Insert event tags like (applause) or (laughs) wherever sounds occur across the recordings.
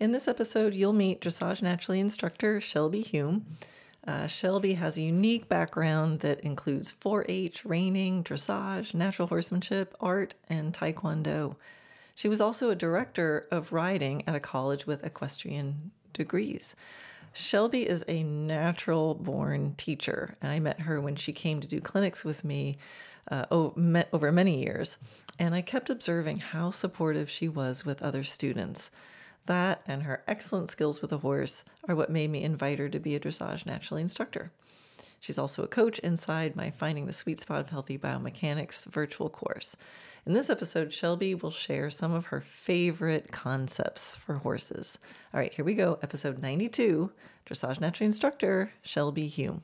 In this episode, you'll meet Dressage Naturally instructor Shelby Hume. Uh, Shelby has a unique background that includes 4 H, reining, dressage, natural horsemanship, art, and taekwondo. She was also a director of riding at a college with equestrian degrees. Shelby is a natural born teacher. I met her when she came to do clinics with me uh, over many years, and I kept observing how supportive she was with other students. That and her excellent skills with a horse are what made me invite her to be a dressage naturally instructor. She's also a coach inside my Finding the Sweet Spot of Healthy Biomechanics virtual course. In this episode, Shelby will share some of her favorite concepts for horses. All right, here we go. Episode 92 Dressage Naturally Instructor Shelby Hume.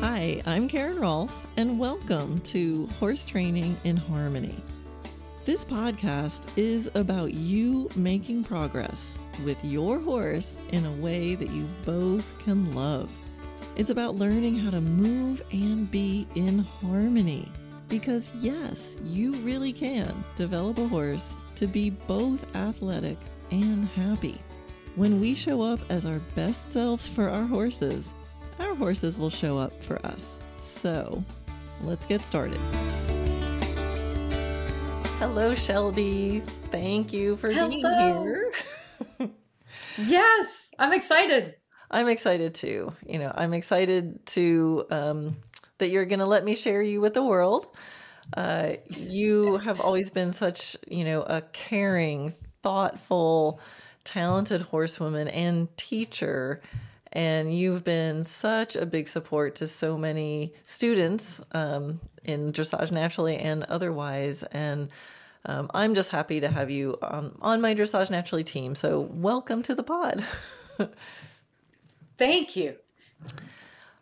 Hi, I'm Karen Rohlf, and welcome to Horse Training in Harmony. This podcast is about you making progress with your horse in a way that you both can love. It's about learning how to move and be in harmony. Because, yes, you really can develop a horse to be both athletic and happy. When we show up as our best selves for our horses, our horses will show up for us. So, let's get started. Hello, Shelby. Thank you for Hello. being here. (laughs) yes, I'm excited. I'm excited too. You know, I'm excited to um, that you're going to let me share you with the world. Uh, you have always been such, you know, a caring, thoughtful, talented horsewoman and teacher. And you've been such a big support to so many students um, in dressage naturally and otherwise. And um, I'm just happy to have you on, on my Dressage Naturally team. So, welcome to the pod. (laughs) Thank you.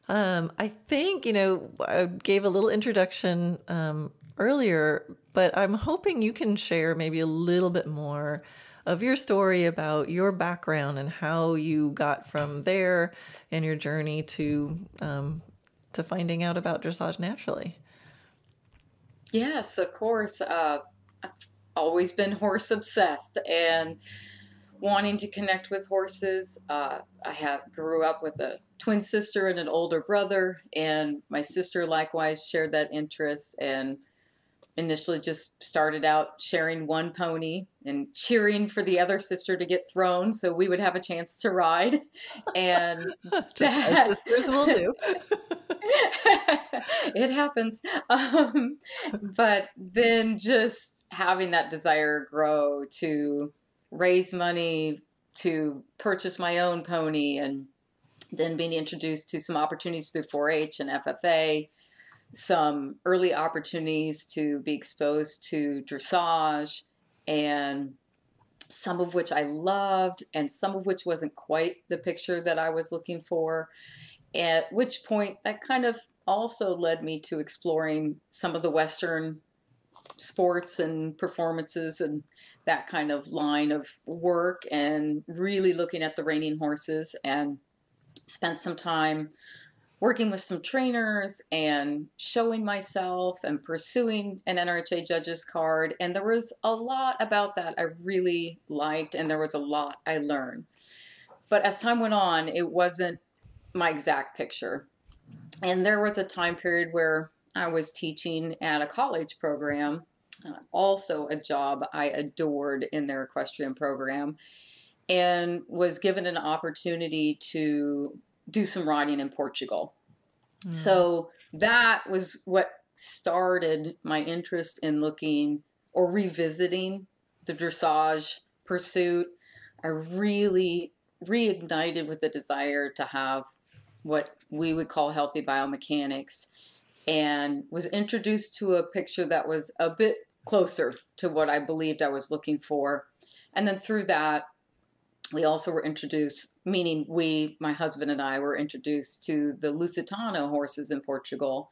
Um, I think, you know, I gave a little introduction um, earlier, but I'm hoping you can share maybe a little bit more of your story about your background and how you got from there and your journey to um, to finding out about dressage naturally. Yes, of course. Uh, always been horse obsessed and wanting to connect with horses. Uh, I have grew up with a twin sister and an older brother, and my sister likewise shared that interest and initially just started out sharing one pony and cheering for the other sister to get thrown so we would have a chance to ride. And (laughs) just that, as sisters will do. (laughs) It happens. Um, but then just having that desire grow to raise money to purchase my own pony and then being introduced to some opportunities through 4-h and ffa some early opportunities to be exposed to dressage and some of which I loved and some of which wasn't quite the picture that I was looking for. At which point, that kind of also led me to exploring some of the Western sports and performances and that kind of line of work and really looking at the reining horses and spent some time working with some trainers and showing myself and pursuing an NRHA judges card. And there was a lot about that I really liked, and there was a lot I learned. But as time went on, it wasn't my exact picture. And there was a time period where I was teaching at a college program, uh, also a job I adored in their equestrian program, and was given an opportunity to do some riding in Portugal. Mm. So that was what started my interest in looking or revisiting the dressage pursuit. I really reignited with the desire to have what we would call healthy biomechanics and was introduced to a picture that was a bit closer to what I believed I was looking for. And then through that, we also were introduced, meaning we, my husband and I, were introduced to the Lusitano horses in Portugal.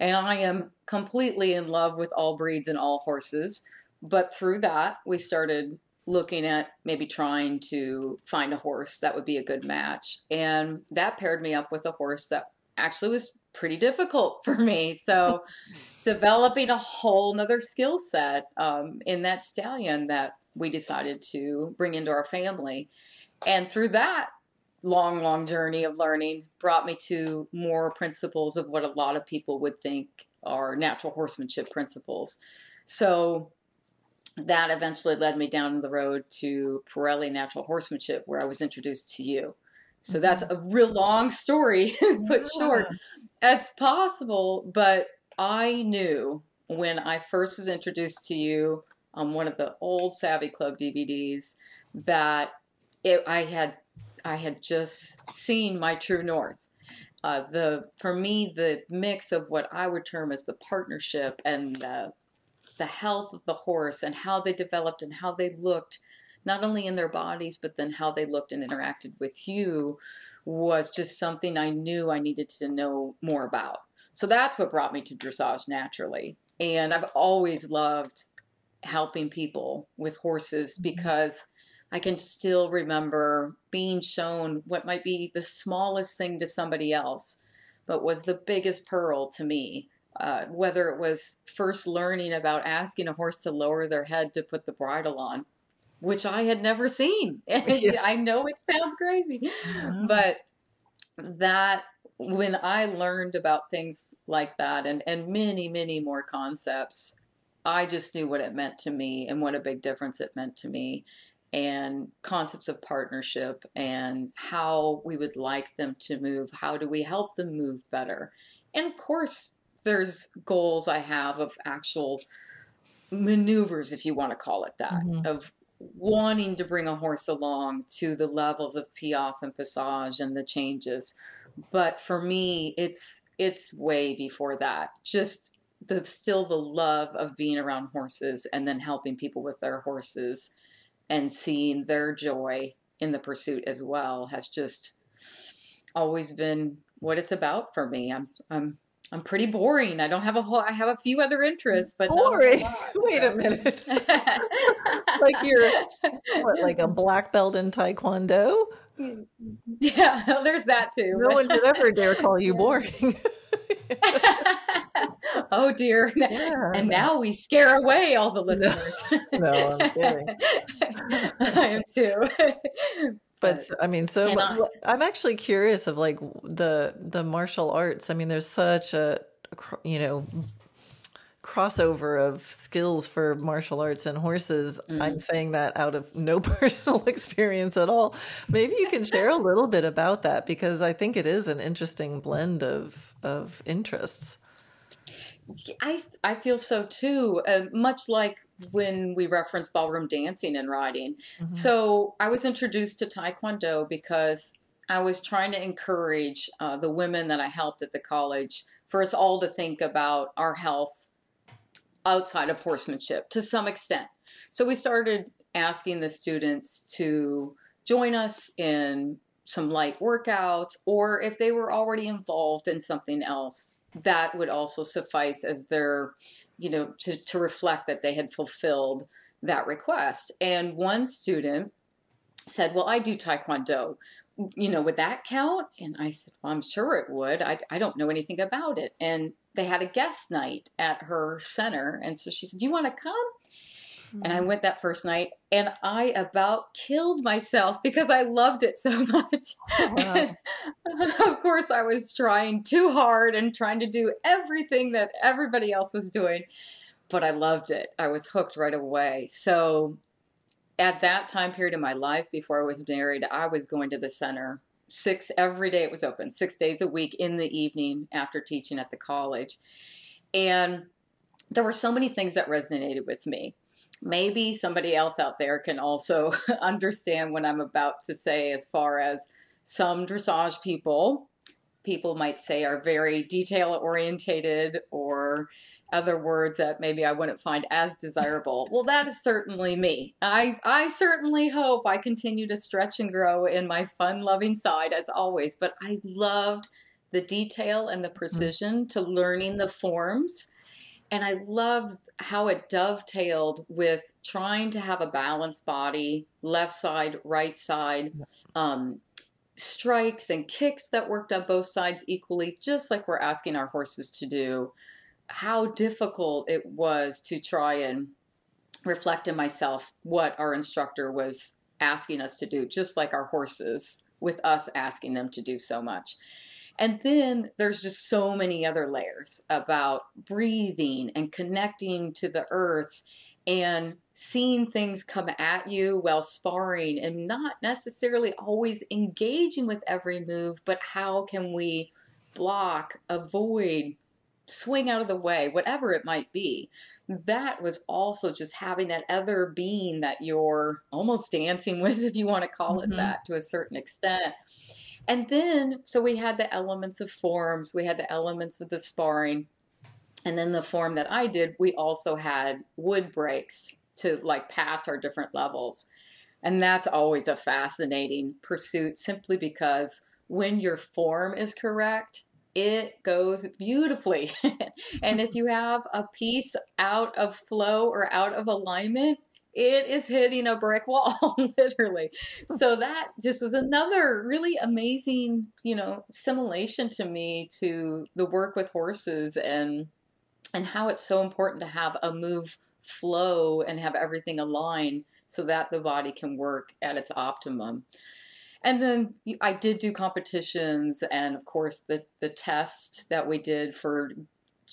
And I am completely in love with all breeds and all horses. But through that, we started looking at maybe trying to find a horse that would be a good match. And that paired me up with a horse that actually was pretty difficult (laughs) for me. So (laughs) developing a whole nother skill set um, in that stallion that we decided to bring into our family. And through that long, long journey of learning, brought me to more principles of what a lot of people would think are natural horsemanship principles. So that eventually led me down the road to Parelli Natural Horsemanship, where I was introduced to you. So that's mm-hmm. a real long story (laughs) put yeah. short as possible. But I knew when I first was introduced to you on one of the old Savvy Club DVDs that it, I had I had just seen my true north. Uh, the for me the mix of what I would term as the partnership and the the health of the horse and how they developed and how they looked, not only in their bodies, but then how they looked and interacted with you was just something I knew I needed to know more about. So that's what brought me to dressage naturally. And I've always loved helping people with horses mm-hmm. because I can still remember being shown what might be the smallest thing to somebody else, but was the biggest pearl to me uh, whether it was first learning about asking a horse to lower their head to put the bridle on, which I had never seen. (laughs) Yeah. I know it sounds crazy, mm-hmm. but that when I learned about things like that and, and many, many more concepts, I just knew what it meant to me and what a big difference it meant to me and concepts of partnership and how we would like them to move. How do we help them move better? And of course, there's goals I have of actual maneuvers, if you want to call it that, mm-hmm. of wanting to bring a horse along to the levels of piaffe and passage and the changes. But for me, it's it's way before that. Just the still the love of being around horses and then helping people with their horses and seeing their joy in the pursuit as well has just always been what it's about for me. I'm I'm I'm pretty boring. I don't have a whole. I have a few other interests, but boring. Lot, (laughs) Wait so. a minute. (laughs) like you're what, like a (laughs) black belt in Taekwondo. Yeah, there's that too. No one would ever dare call you boring. (laughs) oh dear. (laughs) Yeah, and now we scare away all the (laughs) listeners. No, no I'm kidding. I am too but i mean so i'm actually curious of like the the martial arts i mean there's such a you know crossover of skills for martial arts and horses mm. i'm saying that out of no personal experience at all maybe you can share a little bit about that because i think it is an interesting blend of of interests I, I feel so too. Uh, much like when we reference ballroom dancing and riding. Mm-hmm. So I was introduced to Taekwondo because I was trying to encourage uh, the women that I helped at the college for us all to think about our health outside of horsemanship to some extent. So we started asking the students to join us in some light workouts, or if they were already involved in something else, that would also suffice as their you know, to, to reflect that they had fulfilled that request. And one student said, Well, I do Taekwondo. You know, would that count? And I said, Well, I'm sure it would. I, I don't know anything about it. And they had a guest night at her center. And so she said, Do you want to come? And I mm-hmm. went that first night and I about killed myself because I loved it so (laughs) much. Wow. (laughs) of course, I was trying too hard and trying to do everything that everybody else was doing, but I loved it. I was hooked right away. So, at that time period in my life before I was married, I was going to the center six every day it was open, six days a week in the evening after teaching at the college. And there were so many things that resonated with me maybe somebody else out there can also (laughs) understand what I'm about to say as far as some dressage people, people might say are very detail orientated or other words that maybe I wouldn't find as desirable. well, that is certainly me. I, I certainly hope I continue to stretch and grow in my fun loving side as always, but I loved the detail and the mm-hmm. precision to learning the forms and I loved how it dovetailed with trying to have a balanced body, left side, right side, um, strikes and kicks that worked on both sides equally, just like we're asking our horses to do. How difficult it was to try and reflect in myself what our instructor was asking us to do, just like our horses, with us asking them to do so much. And then there's just so many other layers about breathing and connecting to the earth and seeing things come at you while sparring and not necessarily always engaging with every move, but how can we block, avoid, swing out of the way, whatever it might be. That was also just having that other being that you're almost dancing (laughs) with, if you want to call it mm-hmm. that, to a certain extent. And then, so we had the elements of forms, we had the elements of the sparring. And then the form that I did, we also had wood breaks to like pass our different levels. And that's always a fascinating pursuit simply because when your form is correct, it goes beautifully. (laughs) and if you have a piece out of flow or out of alignment, it is hitting a brick wall, (laughs) literally. So that just was another really amazing, you know, simulation to me to the work with horses and and how it's so important to have a move flow and have everything aligned so that the body can work at its optimum. And then I did do competitions and of course the the tests that we did for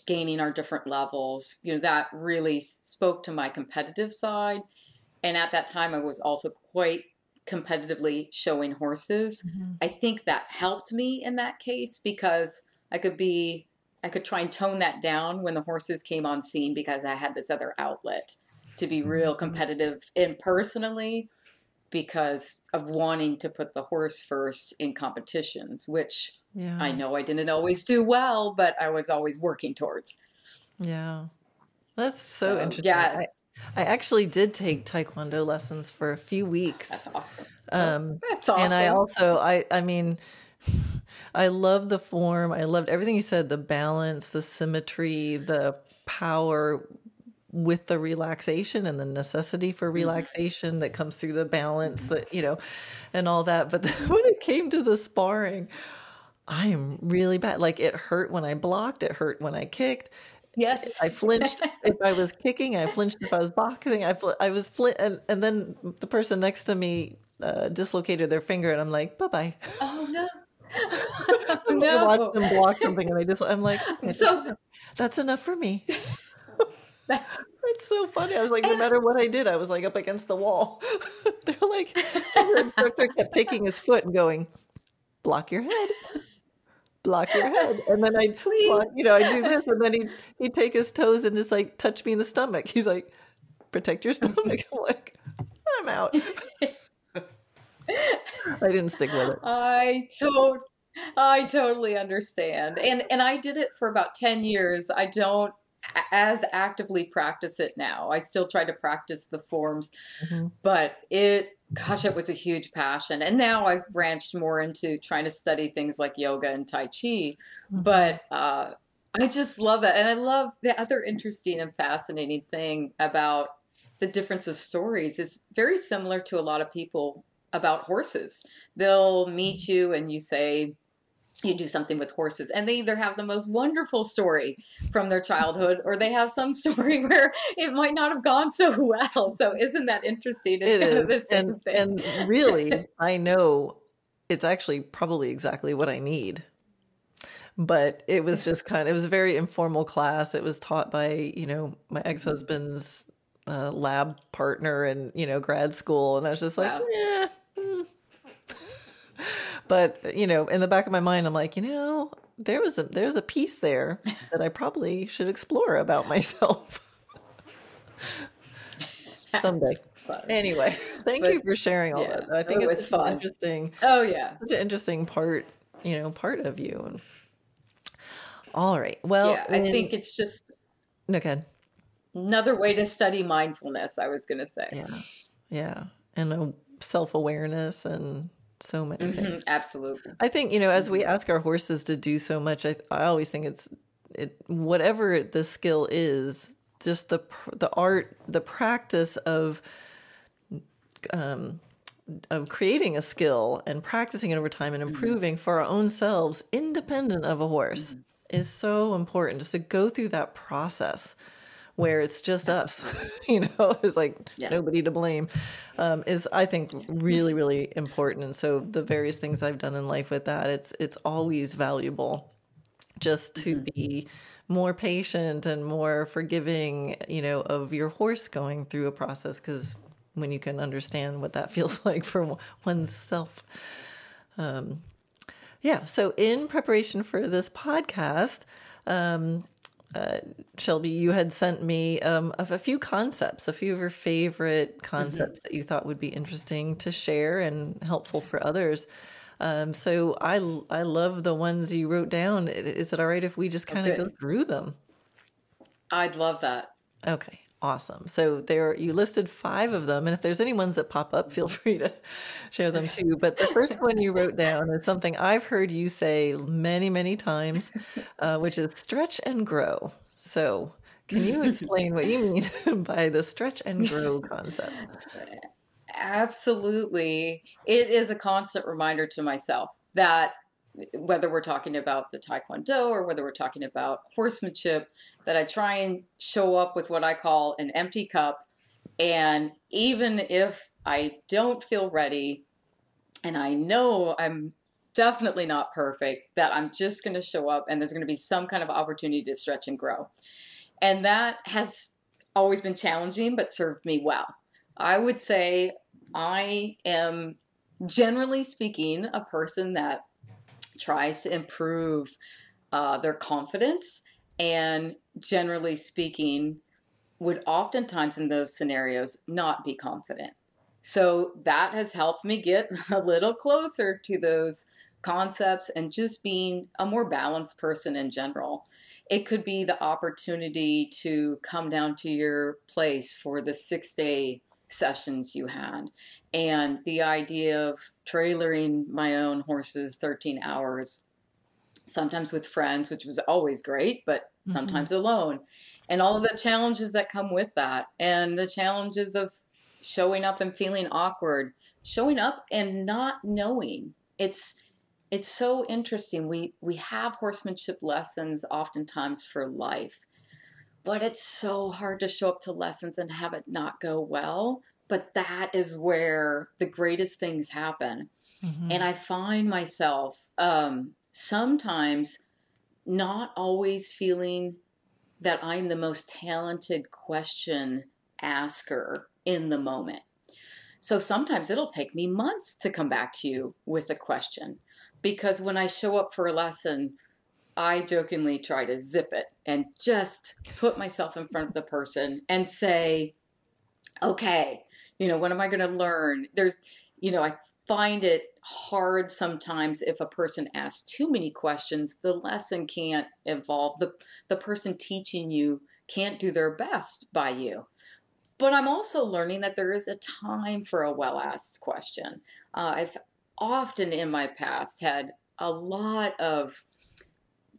gaining our different levels, you know, that really spoke to my competitive side. And at that time I was also quite competitively showing horses. Mm-hmm. I think that helped me in that case because I could be I could try and tone that down when the horses came on scene because I had this other outlet to be real mm-hmm. competitive in personally because of wanting to put the horse first in competitions, which yeah. I know I didn't always do well, but I was always working towards. Yeah. That's so, so interesting. Yeah. I, I, actually did take taekwondo lessons for a few weeks. That's awesome. Um, That's awesome. And I also I I mean (laughs) I love the form. I loved everything you said, the balance, the symmetry, the power with the relaxation and the necessity for mm-hmm. relaxation that comes through the balance that you know and all that but (laughs) when it came to the sparring i am really bad like it hurt when i blocked it hurt when i kicked yes i flinched (laughs) if i was kicking i flinched if i was boxing i, fl- I was flin- and, and then the person next to me uh, dislocated their finger and i'm like bye-bye oh no (laughs) no. I watched them block something, and I just I'm like, so that's enough for me. That's (laughs) it's so funny. I was like, no matter what I did, I was like up against the wall. (laughs) They're like, (laughs) the instructor kept taking his foot and going, block your head, block your head, and then I, block, you know, I do this, and then he he'd take his toes and just like touch me in the stomach. He's like, protect your stomach. I'm like, I'm out. I didn't stick with it. I told. I totally understand. And and I did it for about 10 years. I don't as actively practice it now. I still try to practice the forms, mm-hmm. but it, gosh, it was a huge passion. And now I've branched more into trying to study things like yoga and Tai Chi. Mm-hmm. But uh, I just love it. And I love the other interesting and fascinating thing about the difference of stories is very similar to a lot of people about horses. They'll meet mm-hmm. you and you say, you do something with horses and they either have the most wonderful story from their childhood or they have some (laughs) story where it might not have gone so well. So isn't that interesting? It's it kind is. of the same and, thing. and really (laughs) i know it's actually probably exactly what i need. But it was just (laughs) kind of it was a very informal class. It was taught by you know my ex-husband's uh, lab partner in you know grad school. And i was just like wow. yeah but you know, in the back of my mind, I'm like, you know, there was a there's a piece there (laughs) that I probably should explore about myself (laughs) someday. Fun. Anyway, thank but, you for sharing all yeah, that. I think oh, it's, fun. interesting. Oh yeah, such an interesting part, you know, part of you. And all right, well, yeah, I think it's just okay. Another way to study mindfulness. I was going to say, yeah, yeah, and uh, self awareness and so many mm-hmm, things. Absolutely. I think, you know, as we mm-hmm. ask our horses to do so much, I, I always think it's it whatever the skill is, just the the art, the practice of um of creating a skill and practicing it over time and mm-hmm. improving mm-hmm. for our own selves independent of a horse mm-hmm. is so important just to go through that process where it's just us, (laughs) you know, (laughs) it's like Yeah. nobody to blame, um, is I think really, really important. And so the various things I've done in life with that, it's it's always valuable just to Mhm. be more patient and more forgiving, you know, of your horse going through a process because when you can understand what that (laughs) feels like for one's self. Um, yeah. So, in preparation for this podcast, um, uh, Shelby, you had sent me um, of a few concepts, a few of your favorite concepts that you thought would be interesting to share and helpful for others. Um, so I I love the ones you wrote down. Is it all right if we just kind of Okay. go through them? I'd love that. Okay, awesome. So there you listed five of them, and if there's any ones that pop up, feel (laughs) free to share them too. But the first one you wrote down is something I've heard you say many, many times, uh, which is stretch and grow. So can you explain what you mean (laughs) by the stretch and grow (laughs) concept? Absolutely. It is a constant reminder to myself that whether we're talking about the Taekwondo or whether we're talking about horsemanship, that I try and show up with what I call an empty cup. And even if I don't feel ready, and I know I'm definitely not perfect, that I'm just going to show up and there's going to be some kind of opportunity to stretch and grow. And that has always been challenging, but served me well. I would say I am, generally speaking, a person that tries to improve uh, their confidence and, generally speaking, would oftentimes in those scenarios not be confident. So that has helped me get (laughs) a little closer to those concepts and just being a more balanced person in general. It could be the opportunity to come down to your place for the six day sessions you had and the idea of trailering my own horses 13 hours sometimes with friends which was always great but sometimes alone. And all of the challenges that come with that and the challenges of showing up and feeling awkward showing up and not knowing. It's it's so interesting. We we have horsemanship lessons oftentimes for life but it's so hard to show up to lessons and have it not go well. But that is where the greatest things happen. Mhm. and I find myself um, sometimes not always feeling that I'm the most talented question asker in the moment. So sometimes it'll take me months to come back to you with a question because when I show up for a lesson, I jokingly try to zip it and just put myself in front of the person and say, okay, you know, what am I going to learn? There's, you know, I find it hard sometimes if a person asks too many questions, the lesson can't evolve. The, the person teaching you can't do their best by you. But I'm also learning that there is a time for a well asked question. Uh, I've often in my past had a lot of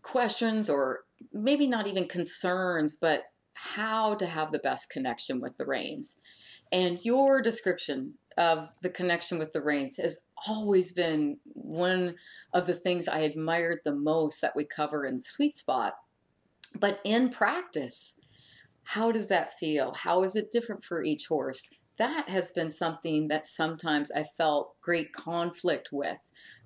questions, or maybe not even concerns, but how to have the best connection with the reins. And your description of the connection with the reins has always been one of the things I admired the most that we cover in Sweet Spot. But in practice, how does that feel? How is it different for each horse? That has been something that sometimes I felt great conflict with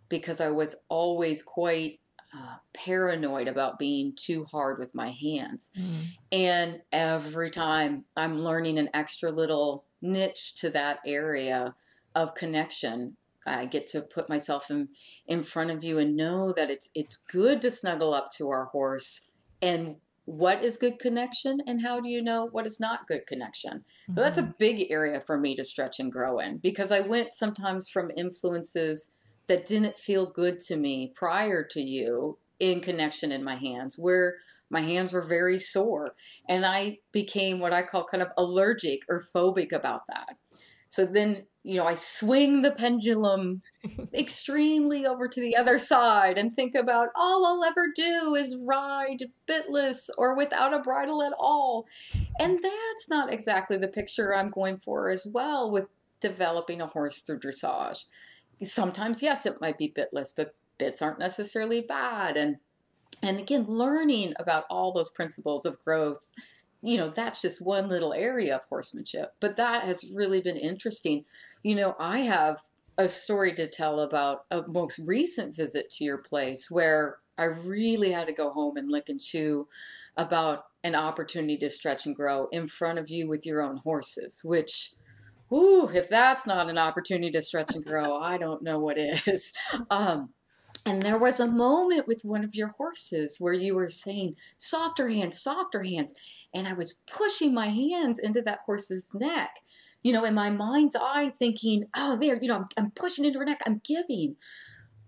because I was always quite uh, paranoid about being too hard with my hands. Mm. And every time I'm learning an extra little niche to that area of connection, I get to put myself in, in front of you and know that it's it's good to snuggle up to our horse. And what is good connection? And how do you know what is not good connection? So that's a mm-hmm. big area for me to stretch and grow in because i went sometimes from influences that didn't feel good to me prior to you in connection in my hands where my hands were very sore and i became what i call kind of allergic or phobic about that. So then you know i swing the pendulum (laughs) extremely over to the other side and think about all i'll ever do is ride bitless or without a bridle at all. And that's not exactly the picture i'm going for as well with developing a horse through dressage. Sometimes yes it might be bitless but bits aren't necessarily bad and and again learning about all those principles of growth you know, that's just one little area of horsemanship. But that has really been interesting. You know, I have a story to tell about a most recent visit to your place where I really had to go home and lick and chew about an opportunity to stretch and grow in front of you with your own horses, which Whoo, if that's not an opportunity to stretch and grow, I don't know what is. (laughs) Um, and there was a moment with one of your horses where you were saying, softer hands, softer hands. And I was pushing my hands into that horse's neck, you know, in my mind's eye, thinking, oh, there, you know, I'm, I'm pushing into her neck, I'm giving.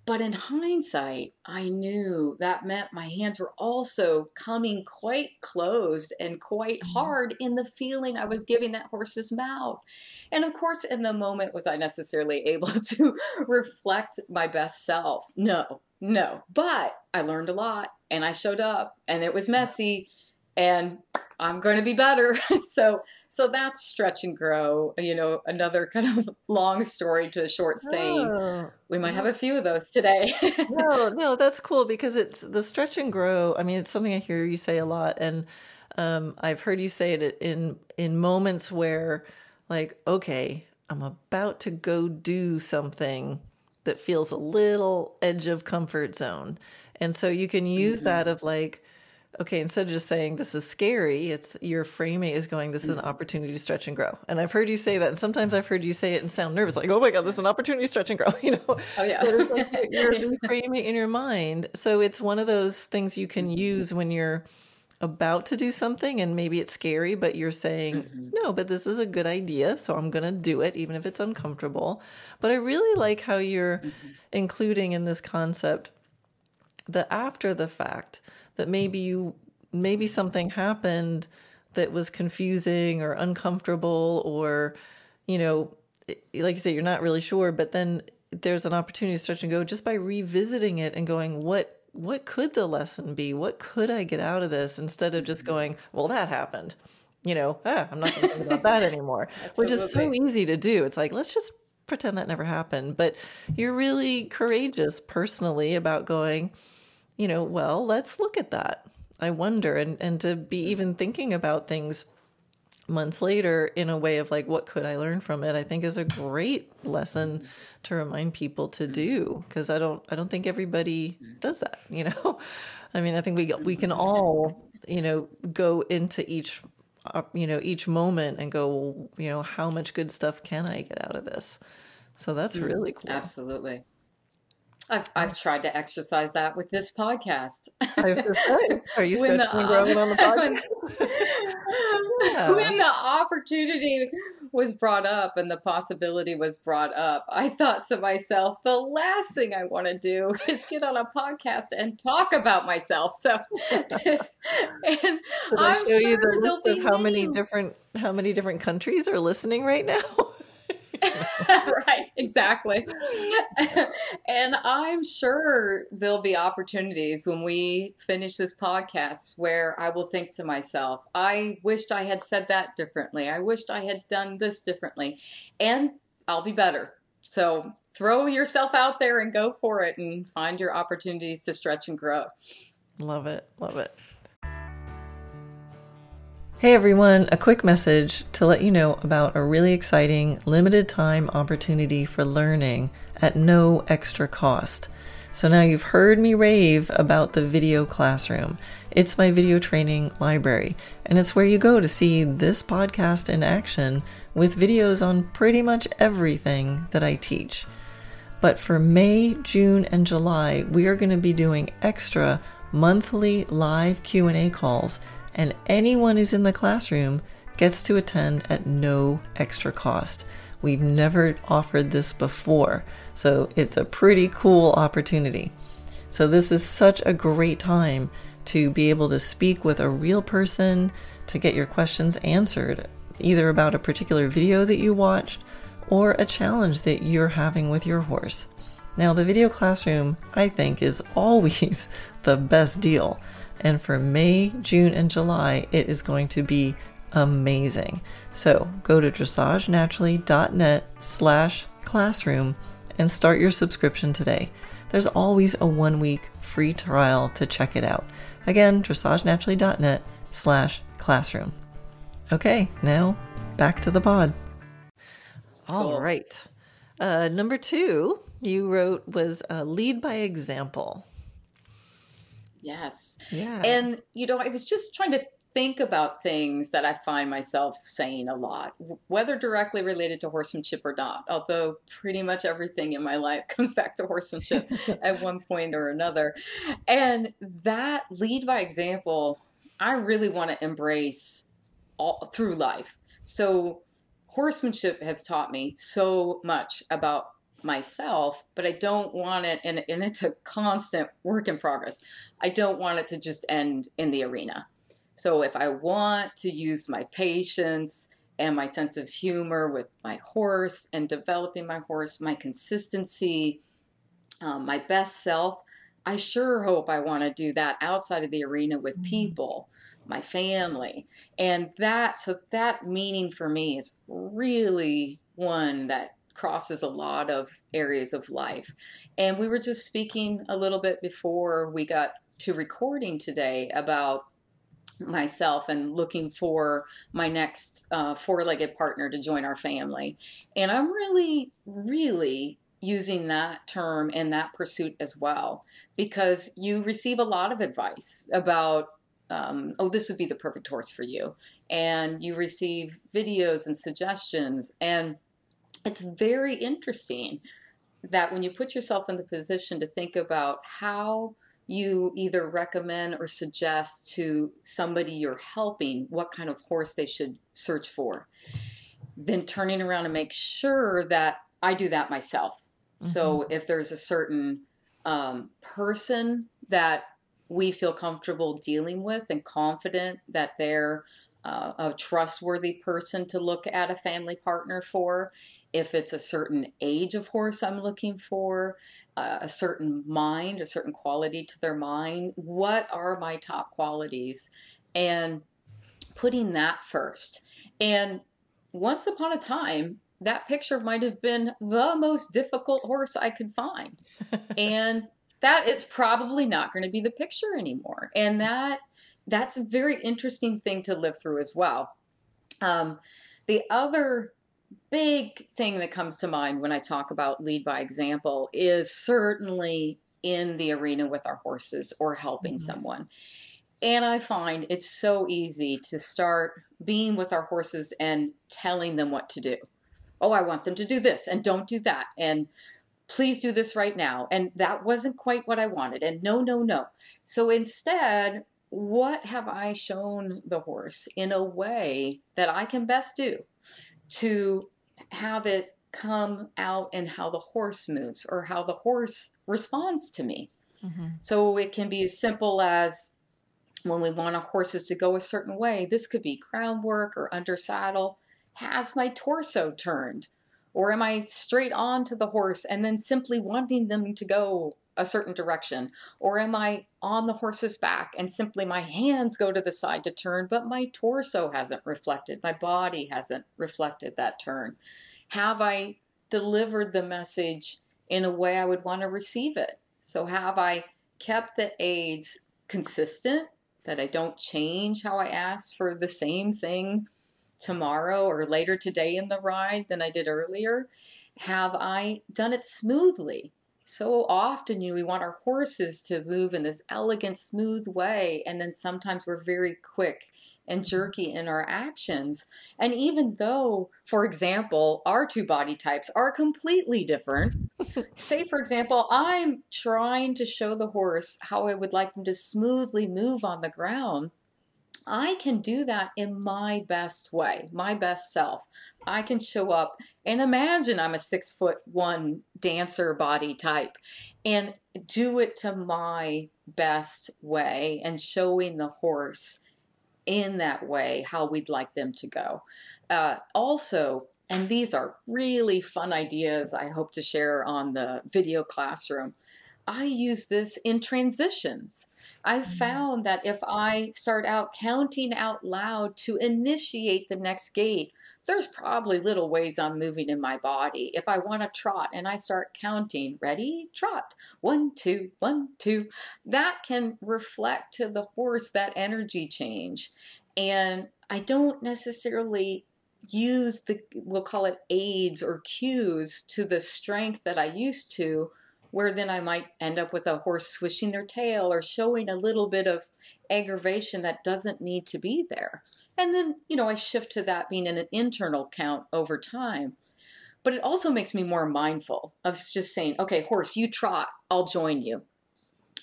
But in hindsight, I knew that meant my hands were also coming quite closed and quite mm-hmm. hard in the feeling I was giving that horse's mouth. And of course, in the moment, was I necessarily (laughs) able to reflect my best self? No, no. But I learned a lot and I showed up and it was messy and I'm going to be better. (laughs) so so that's stretch and grow. You know, another kind of (laughs) long story to a short saying. Oh, we might have a few of those today. (laughs) no, no, that's cool because it's the stretch and grow. I mean, it's something I hear you say a lot, and um, I've heard you say it in in moments where, like, okay, I'm about to go do something that feels a little edge of comfort zone, and so you can use mm-hmm. that of like okay, instead of just saying this is scary, it's your framing is going, this is an mm-hmm. opportunity to stretch and grow. And I've heard you say that. And sometimes I've heard you say it and sound nervous, like, oh my God, this is an opportunity to stretch and grow, (laughs) you know? Oh, yeah. (laughs) You're reframing in your mind. So it's one of those things you can use when you're about to do something and maybe it's scary, but you're saying, mm-hmm. no, but this is a good idea. So I'm going to do it, even if it's uncomfortable. But I really like how you're mm-hmm. including in this concept the after the fact that maybe you maybe something happened that was confusing or uncomfortable or you know like you say you're not really sure but then there's an opportunity to stretch and go just by revisiting it and going what what could the lesson be? What could i get out of this? Instead of just going well that happened. You know ah, i'm not going to think about that anymore (laughs) which is so easy to do. It's like let's just pretend that never happened. But you're really courageous personally about going you know, well, let's look at that. I wonder, and and to be hmm. even thinking about things months later in a way of like, what could I learn from it? I think is a great lesson hmm. to remind people to hmm. do because I don't I don't think everybody does that. You know, (laughs) I mean, I think we we can all you know go into each uh, you know each moment and go, well, you know, how much good stuff can I get out of this? So that's really cool. Absolutely. I've, I've tried to exercise that with this podcast. I was say, (laughs) are you stretching and growing on the (laughs) podcast? yeah. (laughs) When the opportunity was brought up and the possibility was brought up, I thought to myself, the last thing I want to do is get on a podcast and talk about myself. So, and I'm show sure you the list of how many different how many different countries are listening right now. (laughs) right, exactly. (laughs) and I'm sure there'll be opportunities when we finish this podcast where I will think to myself, I wished I had said that differently. I wished I had done this differently. And I'll be better. So throw yourself out there and go for it and find your opportunities to stretch and grow. Love it. Love it. Hey everyone, a quick message to let you know about a really exciting limited time opportunity for learning at no extra cost. So now you've heard me rave about the video classroom. It's my video training library, and it's where you go to see this podcast in action with videos on pretty much everything that I teach. But for May, June, and July, we are going to be doing extra monthly live Q&A calls and anyone who's in the classroom gets to attend at no extra cost. We've never offered this before, so it's a pretty cool opportunity. So, this is such a great time to be able to speak with a real person, to get your questions answered, either about a particular video that you watched or a challenge that you're having with your horse. Now, the video classroom, I think, is (laughs) always the best deal and for May, June, and July, it is going to be amazing. So go to dressagenaturally.net slash classroom and start your subscription today. There's always a one week free trial to check it out. Again, dressagenaturally.net slash classroom. Okay, now back to the pod. All Cool. right. Uh, number two, you wrote was uh, lead by example. Yes. Yeah. And, you know, I was just trying to think about things that I find myself saying a lot, whether directly related to horsemanship or not. Although pretty much everything in my life (laughs) comes back to horsemanship (laughs) at one point or another. And that lead by example, I really want to embrace all through life. So, horsemanship has taught me so much about myself, but I don't want it, and, and it's a constant work in progress. I don't want it to just end in the arena. So if I want to use my patience and my sense of humor with my horse and developing my horse, my consistency, um, my best self, I sure hope I want to do that outside of the arena with Mhm. people, my family. And that, so that meaning for me is really one that crosses a lot of areas of life. And we were just speaking a little bit before we got to recording today about myself and looking for my next uh, four-legged partner to join our family. And i'm really really using that term in that pursuit as well because you receive a lot of advice about um, oh this would be the perfect horse for you. And you receive videos and suggestions. And it's very interesting that when you put yourself in the position to think about how you either recommend or suggest to somebody you're helping what kind of horse they should search for. Then turning around and make sure that I do that myself. So if there's a certain um, person that we feel comfortable dealing with and confident that they're uh, a trustworthy person to look at a family partner for, if it's a certain age of horse I'm looking for, uh, a certain mind, a certain quality to their mind. What are my top qualities? And putting that first. And once upon a time, that picture might have been the most difficult horse I could find. (laughs) and that is probably not going to be the picture anymore. And that that's a very interesting thing to live through as well. Um, the other big thing that comes to mind when I talk about lead by example is certainly in the arena with our horses or helping Mhm. someone. And I find it's so easy to start being with our horses and telling them what to do. Oh, I want them to do this and don't do that. And please do this right now. And that wasn't quite what I wanted. And no, no, no. So instead, what have I shown the horse in a way that I can best do to have it come out in how the horse moves or how the horse responds to me? Mhm. So it can be as simple as when we want our horses to go a certain way, this could be groundwork or under saddle. Has my torso turned? Or am I straight on to the horse and then simply wanting them to go a certain direction? Or am I on the horse's back and simply my hands go to the side to turn, but my torso hasn't reflected, my body hasn't reflected that turn? Have I delivered the message in a way I would want to receive it? So, have I kept the aids consistent, that I don't change how I ask for the same thing tomorrow or later today in the ride than I did earlier? Have I done it smoothly? So often, you know, we want our horses to move in this elegant, smooth way, and then sometimes we're very quick and mm-hmm. jerky in our actions. And even though, for example, our two body types are completely different, (laughs) say, for example, I'm trying to show the horse how I would like them to smoothly move on the ground. I can do that in my best way, my best self. I can show up and imagine I'm a six foot one dancer body type and do it to my best way and showing the horse in that way how we'd like them to go. Uh, also, and these are really fun ideas I hope to share on the video classroom. I use this in transitions. I've Mm. found that if I start out counting out loud to initiate the next gait, there's probably little ways I'm moving in my body. If I want to trot and I start counting, ready, trot, one, two, one, two, that can reflect to the horse that energy change. And I don't necessarily use the, we'll call it aids or cues to the strength that I used to, where then I might end up with a horse swishing their tail or showing a little bit of aggravation that doesn't need to be there. And then, you know, I shift to that being an internal count over time. But it also makes me more mindful of just saying, okay, horse, you trot, I'll join you.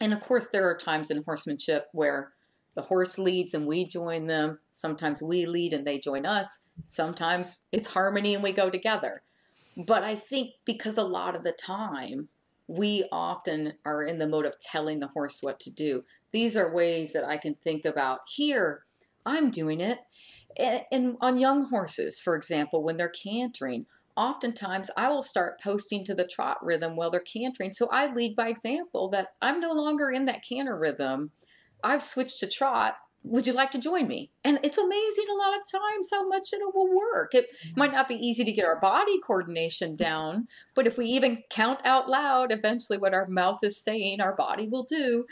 And of course, there are times in horsemanship where the horse leads and we join them. Sometimes we lead and they join us. Sometimes it's harmony and we go together. But I think because a lot of the time, we often are in the mode of telling the horse what to do. These are ways that I can think about here, I'm doing it. And, on young horses, for example, when they're cantering, oftentimes I will start posting to the trot rhythm while they're cantering. So I lead by example that I'm no longer in that canter rhythm. I've switched to trot. Would you like to join me? And it's amazing a lot of times how much it will work. It mm-hmm. might not be easy to get our body coordination down, but if we even count out loud, eventually what our mouth is saying, our body will do.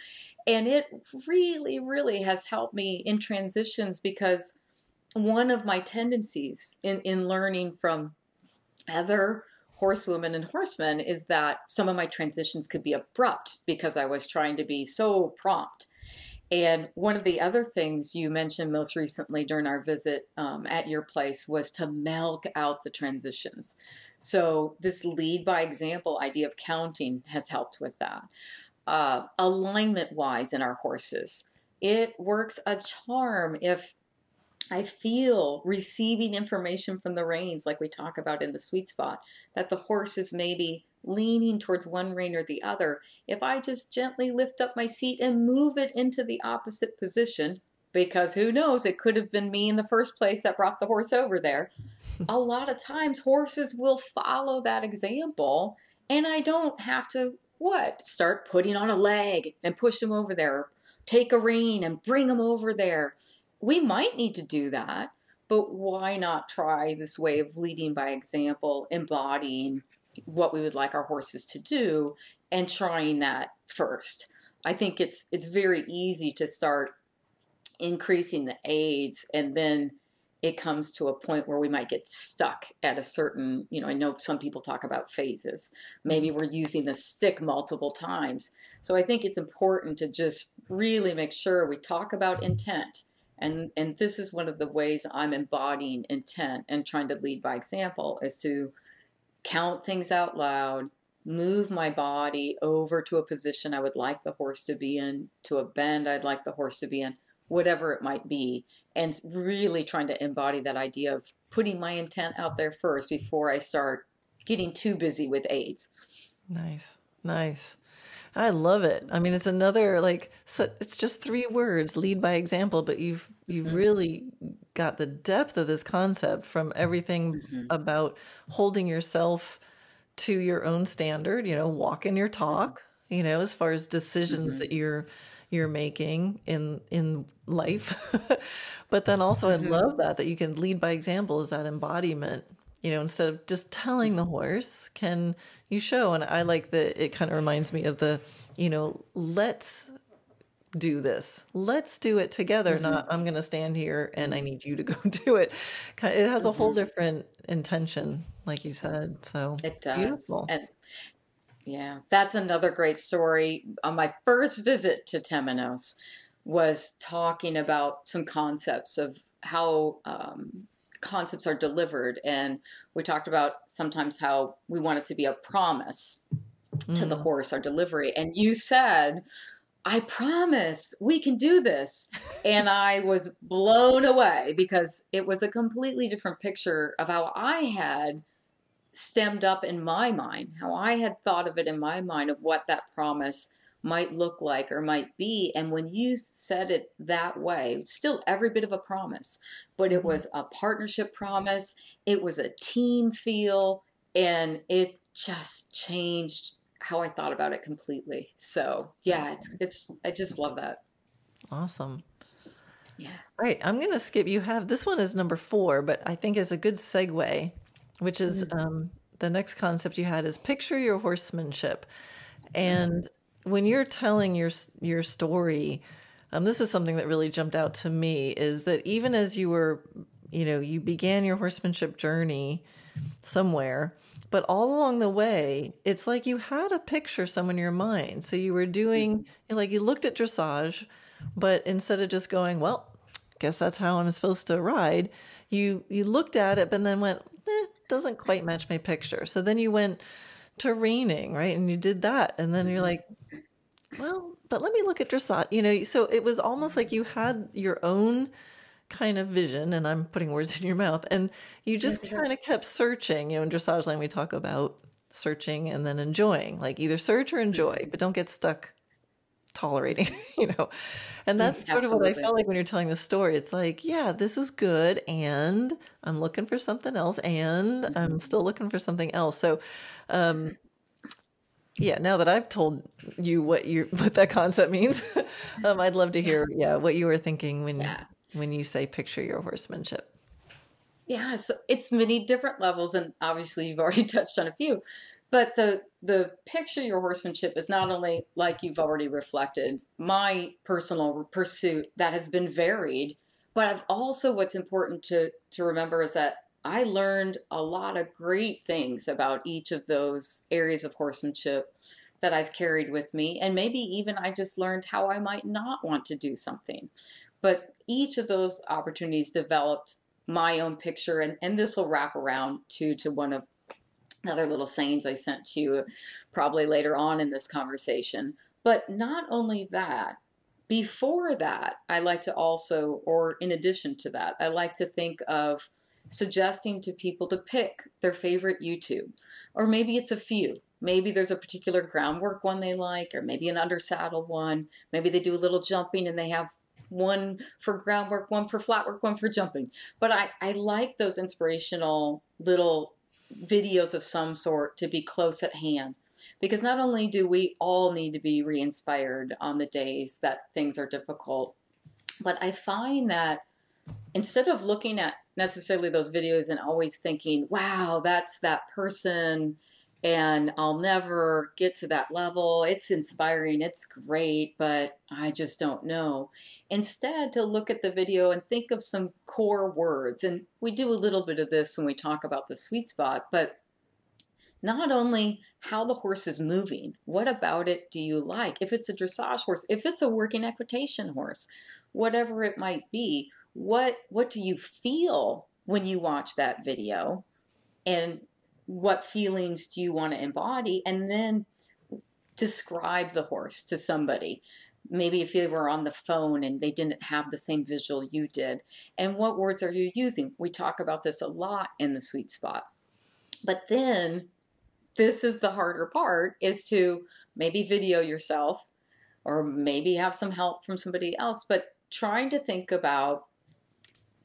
And it really, really has helped me in transitions because one of my tendencies in, in learning from other horsewomen and horsemen is that some of my transitions could be abrupt because I was trying to be so prompt. And one of the other things you mentioned most recently during our visit um, at your place was to milk out the transitions. So, this lead by example idea of counting has helped with that uh, alignment wise in our horses. It works a charm if I feel receiving information from the reins, like we talk about in the sweet spot, that the horse is maybe leaning towards one rein or the other. If I just gently lift up my seat and move it into the opposite position, because who knows, it could have been me in the first place that brought the horse over there. (laughs) a lot of times, horses will follow that example, and I don't have to what? Start putting on a leg and push them over there. Take a rein and bring them over there. We might need to do that, but why not try this way of leading by example, embodying what we would like our horses to do and trying that first. I think it's it's very easy to start increasing the aids and then it comes to a point where we might get stuck at a certain, you know, I know some people talk about phases. Maybe mm-hmm. we're using the stick multiple times. So I think it's important to just really make sure we talk about intent. And and this is one of the ways I'm embodying intent and trying to lead by example is to count things out loud, move my body over to a position I would like the horse to be in, to a bend I'd like the horse to be in, whatever it might be, and really trying to embody that idea of putting my intent out there first before I start getting too busy with aids. Nice, nice. I love it. I mean, it's another like so it's just three words: lead by example. But you've you've mm-hmm. really got the depth of this concept from everything mm-hmm. about holding yourself to your own standard. You know, walk in your talk. You know, as far as decisions mm-hmm. that you're you're making in in life (laughs) but then also i mm-hmm. love that that you can lead by example is that embodiment you know instead of just telling the horse can you show and i like that it kind of reminds me of the you know let's do this let's do it together mm-hmm. not i'm going to stand here and i need you to (laughs) go do it it has a whole mm-hmm. different intention like you said so it does beautiful. and yeah, that's another great story. On my first visit to Temenos, was talking about some concepts of how um, concepts are delivered, and we talked about sometimes how we want it to be a promise mm. to the mm. horse, our delivery. And you said, I promise we can do this. And I was blown away because it was a completely different picture of how I had stemmed up in my mind, how I had thought of it in my mind of what that promise might look like or might be. And when you said it that way, still every bit of a promise, but it was a partnership promise, it was a team feel, and it just changed how I thought about it completely. So yeah, it's it's I just love that. Awesome. Yeah. All right. I'm going to skip. You have this one is number four, but I think is a good segue, which is Mm-hmm. um, the next concept you had is picture your horsemanship. And when you're telling your your story, um, this is something that really jumped out to me is that even as you were, you know, you began your horsemanship journey somewhere, but all along the way, it's like you had a picture somewhere in your mind. So you were doing, like, you looked at dressage, but instead of just going, well, guess that's how I'm supposed to ride, you you looked at it, but then went, eh, doesn't quite match my picture. So then you went to reining, right? And you did that, and then you're mm-hmm. like, well, but let me look at dressage. You know, so it was almost like you had your own kind of vision, and I'm putting words in your mouth, and you just Yes, kind of kept searching. You know, in dressage land, we talk about searching and then enjoying, like either search or enjoy, mm-hmm. but don't get stuck tolerating, (laughs) you know. And that's sort of what I felt like when you're telling the story. It's like, yeah, this is good, and I'm looking for something else, and I'm still looking for something else. So, um, yeah, now that I've told you what you (laughs) what that concept means, (laughs) um, I'd love to hear, yeah, what you were thinking when Yeah. when you say picture your horsemanship. Yeah, so it's many different levels, and obviously you've already touched on a few. But the the picture your horsemanship is not only like you've already reflected my personal pursuit that has been varied, but I've also what's important to to remember is that I learned a lot of great things about each of those areas of horsemanship that I've carried with me, and maybe even I just learned how I might not want to do something. But each of those opportunities developed my own picture and, and this will wrap around to to one of other little sayings I sent to you probably later on in this conversation. But not only that, before that, I like to also, or in addition to that, I like to think of suggesting to people to pick their favorite YouTube. Or maybe it's a few. Maybe there's a particular groundwork one they like, or maybe an under saddle one. Maybe they do a little jumping and they have one for groundwork, one for flat work, one for jumping. But I, I like those inspirational little videos of some sort to be close at hand. Because not only do we all need to be re inspired on the days that things are difficult, but I find that instead of looking at necessarily those videos and always thinking, wow, that's that person and I'll never get to that level. It's inspiring, it's great, but I just don't know. Instead, to look at the video and think of some core words. And we do a little bit of this when we talk about the sweet spot, but not only how the horse is moving, what about it do you like? If it's a dressage horse, if it's a working equitation horse, whatever it might be, what what do you feel when you watch that video? And what feelings do you want to embody? And then describe the horse to somebody. Maybe if you were on the phone and they didn't have the same visual you did. And what words are you using? We talk about this a lot in the sweet spot. But then this is the harder part is to maybe video yourself or maybe have some help from somebody else, but trying to think about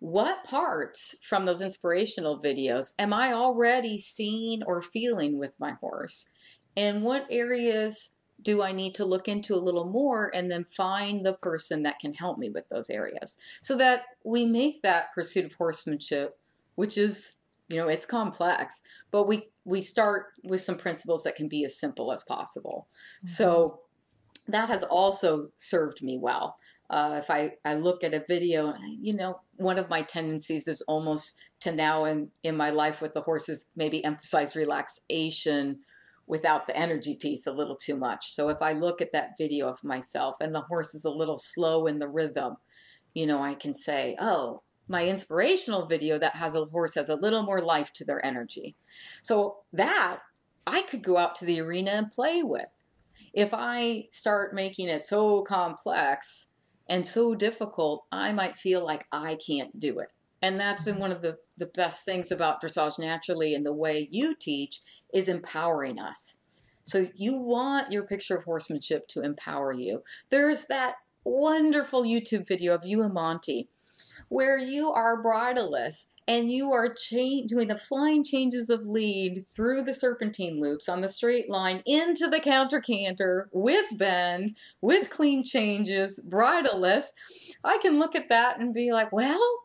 what parts from those inspirational videos am I already seeing or feeling with my horse? And what areas do I need to look into a little more and then find the person that can help me with those areas so that we make that pursuit of horsemanship, which is, you know, it's complex, but we we start with some principles that can be as simple as possible. So mm-hmm. that has also served me well. Uh, if I, I look at a video, you know, one of my tendencies is almost to now in, in my life with the horses, maybe emphasize relaxation without the energy piece a little too much. So if I look at that video of myself and the horse is a little slow in the rhythm, you know, I can say, oh, my inspirational video that has a horse has a little more life to their energy. So that I could go out to the arena and play with. If I start making it so complex and so difficult, I might feel like I can't do it. And that's been mm-hmm. one of the, the best things about dressage naturally and the way you teach is empowering us. So you want your picture of horsemanship to empower you. There's that wonderful YouTube video of you and Monty where you are bridleless and you are doing the flying changes of lead through the serpentine loops on the straight line into the counter canter with bend, with clean changes, bridleless, I can look at that and be like, well,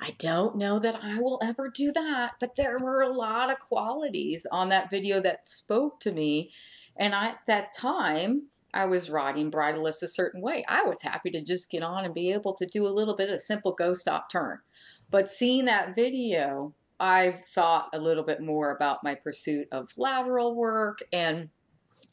I don't know that I will ever do that, but there were a lot of qualities on that video that spoke to me. And I, at that time, I was riding bridleless a certain way. I was happy to just get on and be able to do a little bit of simple go stop turn. But seeing that video, I've thought a little bit more about my pursuit of lateral work and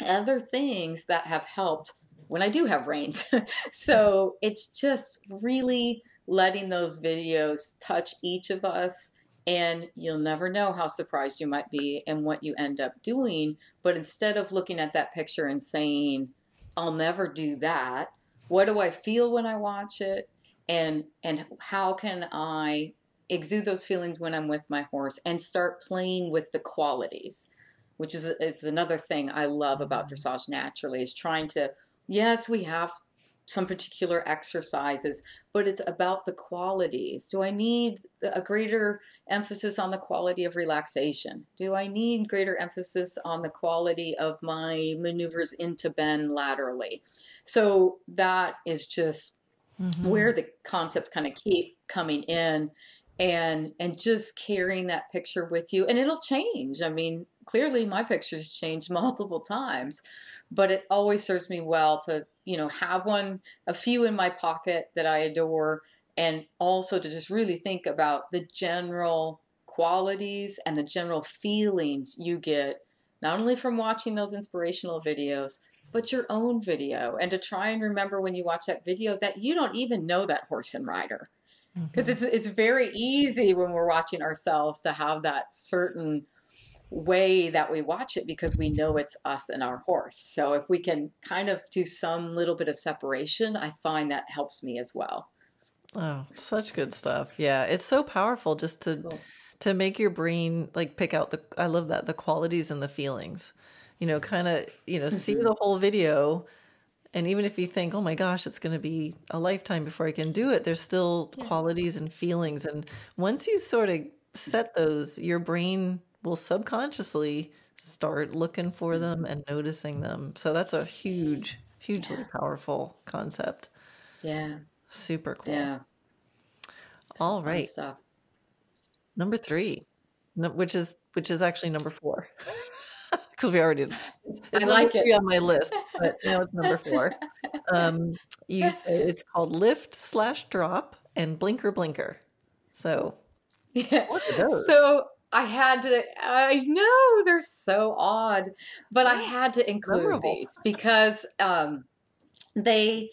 other things that have helped when I do have reins. (laughs) so it's just really letting those videos touch each of us. And you'll never know how surprised you might be and what you end up doing. But instead of looking at that picture and saying, I'll never do that, what do I feel when I watch it? And and how can I exude those feelings when I'm with my horse and start playing with the qualities, which is is another thing I love about mm-hmm. dressage naturally is trying to yes, we have some particular exercises, but it's about the qualities. Do I need a greater emphasis on the quality of relaxation? Do I need greater emphasis on the quality of my maneuvers into bend laterally? So that is just mm-hmm. where the concepts kind of keep coming in and and just carrying that picture with you and it'll change i mean clearly my pictures changed (laughs) multiple times but it always serves me well to you know have one a few in my pocket that i adore and also to just really think about the general qualities and the general feelings you get not only from watching those inspirational videos but your own video and to try and remember when you watch that video that you don't even know that horse and rider because mm-hmm. it's it's very easy when we're watching ourselves to have that certain way that we watch it because we know it's us and our horse. So if we can kind of do some little bit of separation, I find that helps me as well. Oh, such good stuff. Yeah, it's so powerful just to cool. to make your brain like pick out the I love that the qualities and the feelings you know, kind of, you know, mm-hmm. see the whole video. And even if you think, oh my gosh, it's going to be a lifetime before I can do it, there's still yes. qualities and feelings. And once you sort of set those, your brain will subconsciously start looking for them mm-hmm. and noticing them. So that's a huge, hugely yeah. powerful concept. Yeah. Super cool. Yeah. All right. Number three, which is which is actually number four. (laughs) because we already it's I like it on my list, but now it's number four. (laughs) Um, you say it's called lift slash drop and blinker blinker. So yeah, so I had to. I know they're so odd, but I had to include Memorable. these because um, they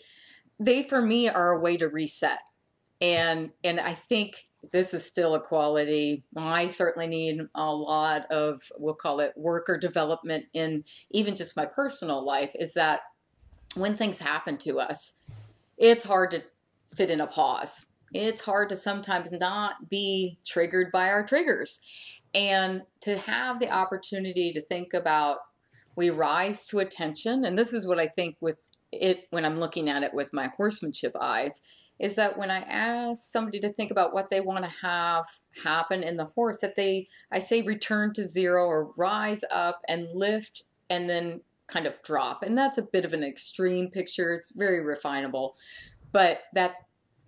they for me are a way to reset, and and I think this is still a quality. I certainly need a lot of, we'll call it worker development in even just my personal life, is that when things happen to us, it's hard to fit in a pause. It's hard to sometimes not be triggered by our triggers. And to have the opportunity to think about, we rise to attention. And this is what I think with it when I'm looking at it with my horsemanship eyes is that when I ask somebody to think about what they want to have happen in the horse, that they, I say, return to zero or rise up and lift and then kind of drop. And that's a bit of an extreme picture. It's very refinable. But that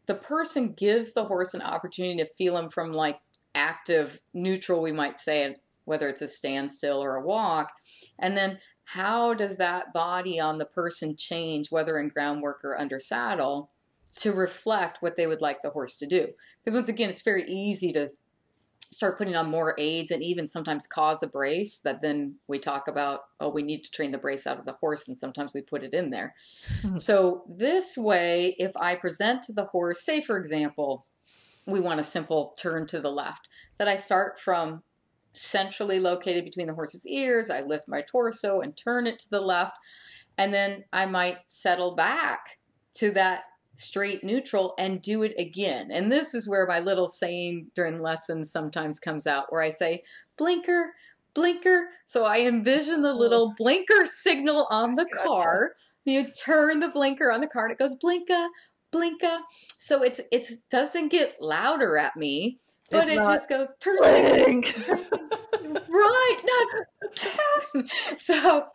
the person gives the horse an opportunity to feel him from like active, neutral, we might say, whether it's a standstill or a walk. And then how does that body on the person change, whether in groundwork or under saddle? To reflect what they would like the horse to do. Because once again, it's very easy to start putting on more aids and even sometimes cause a brace that then we talk about, oh, we need to train the brace out of the horse, and sometimes we put it in there. Mm-hmm. So, this way, if I present to the horse, say for example, we want a simple turn to the left, that I start from centrally located between the horse's ears, I lift my torso and turn it to the left, and then I might settle back to that straight neutral and do it again. And this is where my little saying during lessons sometimes comes out where I say, blinker, blinker. So I envision the oh. little oh. blinker signal on the (laughs) gotcha. car. You turn the blinker on the car and it goes blinka, blinka. So it's it doesn't get louder at me, but It's it just goes turn Blink. turn (laughs) right, not turn. (laughs) So,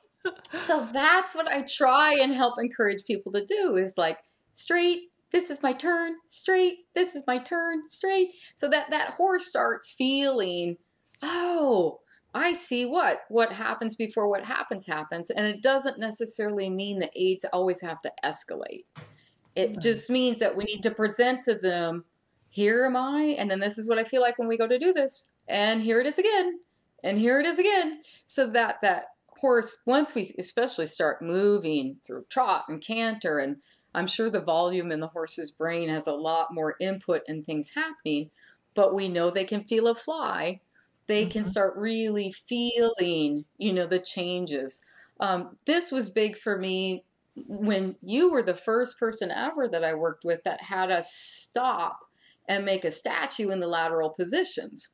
so that's what I try and help encourage people to do is like straight. This is my turn, straight. This is my turn, straight. So that that horse starts feeling, oh, I see what what happens before what happens happens, and it doesn't necessarily mean that aids always have to escalate. It Right. just means that we need to present to them, here am I, and then this is what I feel like when we go to do this, and here it is again, and here it is again, so that that horse, once we especially start moving through trot and canter, and I'm sure the volume in the horse's brain has a lot more input and things happening, but we know they can feel a fly. They can Mhm. start really feeling, you know, the changes. Um, this was big for me when you were the first person ever that I worked with that had us stop and make a statue in the lateral positions.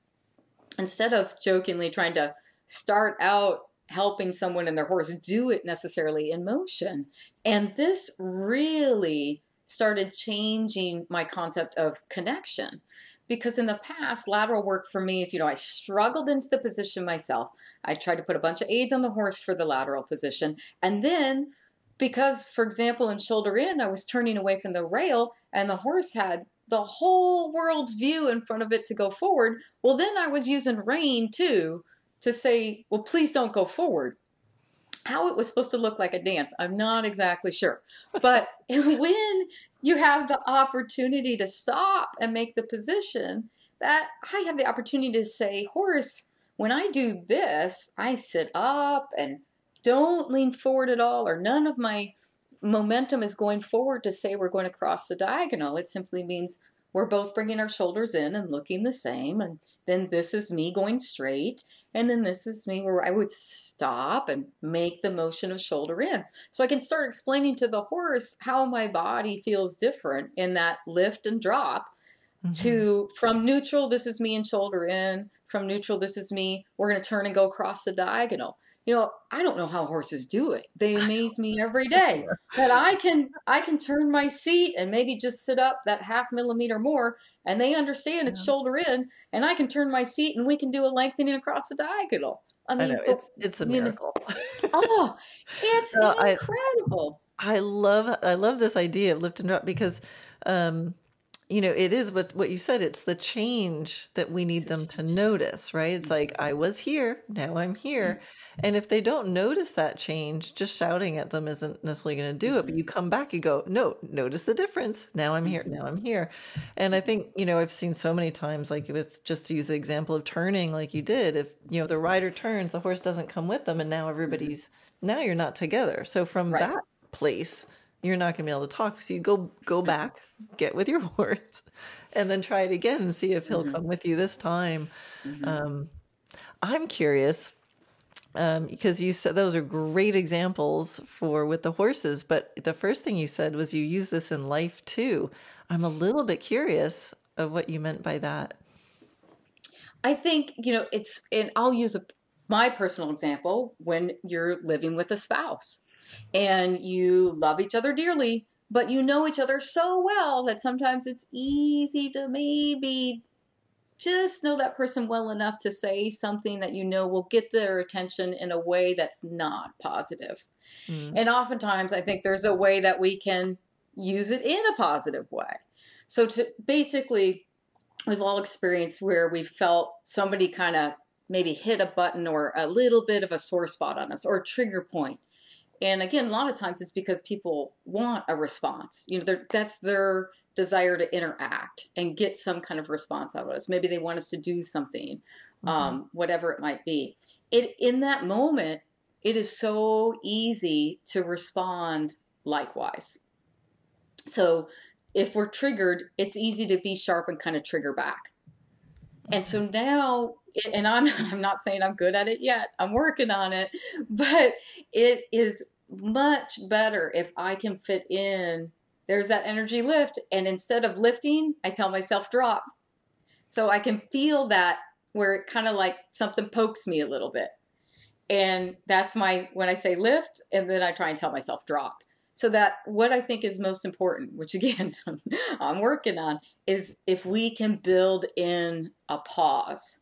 Instead of jokingly trying to start out helping someone and their horse do it necessarily in motion. And this really started changing my concept of connection. Because in the past, lateral work for me is, you know, I struggled into the position myself. I tried to put a bunch of aids on the horse for the lateral position. And then, because, for example, in shoulder in, I was turning away from the rail and the horse had the whole world's view in front of it to go forward. Well, then I was using rein too to say, well, please don't go forward. How it was supposed to look like a dance, I'm not exactly sure. But (laughs) when you have the opportunity to stop and make the position, that I have the opportunity to say, horse, when I do this, I sit up and don't lean forward at all, or none of my momentum is going forward to say we're going to cross the diagonal. It simply means we're both bringing our shoulders in and looking the same. And then this is me going straight. And then this is me where I would stop and make the motion of shoulder in. So I can start explaining to the horse how my body feels different in that lift and drop Mhm. to from neutral, this is me and shoulder in. From neutral, this is me. We're going to turn and go across the diagonal. You know, I don't know how horses do it. They amaze me every day. (laughs) That I can I can turn my seat and maybe just sit up that half millimeter more, and they understand it's Yeah. shoulder in, and I can turn my seat and we can do a lengthening across the diagonal. I I mean, know it's it's a you know- miracle. (laughs) oh, it's No, I- incredible. I love I love this idea of lift and drop because um you know it is what what you said it's the change that we need them to notice right? It's like I was here now I'm here. And if they don't notice that change just shouting at them isn't necessarily going to do it but you come back you go no notice the difference now I'm here now I'm here. And I think you know I've seen so many times like with just to use the example of turning like you did if you know the rider turns the horse doesn't come with them and now everybody's now you're not together. So from Right. that place you're not going to be able to talk so you go go back get with your (laughs) horse and then try it again and see if he'll Mhm. come with you this time Mhm. um, i'm curious um, because you said those are great examples for with the horses but the first thing you said was you use this in life too i'm a little bit curious of what you meant by that I think you know it's, and I'll use a, my personal example when you're living with a spouse and you love each other dearly, but you know each other so well that sometimes it's easy to maybe just know that person well enough to say something that you know will get their attention in a way that's not positive. Mm, And oftentimes, I think there's a way that we can use it in a positive way. So, to basically, we've all experienced where we felt somebody kind of maybe hit a button or a little bit of a sore spot on us or a trigger point. And again, a lot of times it's because people want a response. You know, that's their desire to interact and get some kind of response out of us. Maybe they want us to do something, mhm. um, whatever it might be. It in that moment, it is so easy to respond likewise. So if we're triggered, it's easy to be sharp and kind of trigger back. And so now, and I'm (laughs) I'm not saying I'm good at it yet. I'm working on it, but it is much better if I can fit in. There's that energy lift, and instead of lifting, I tell myself drop. So I can feel that where it kind of like something pokes me a little bit. And that's my when I say lift, and then I try and tell myself drop. So that what I think is most important, which again (laughs) I'm working on, is if we can build in a pause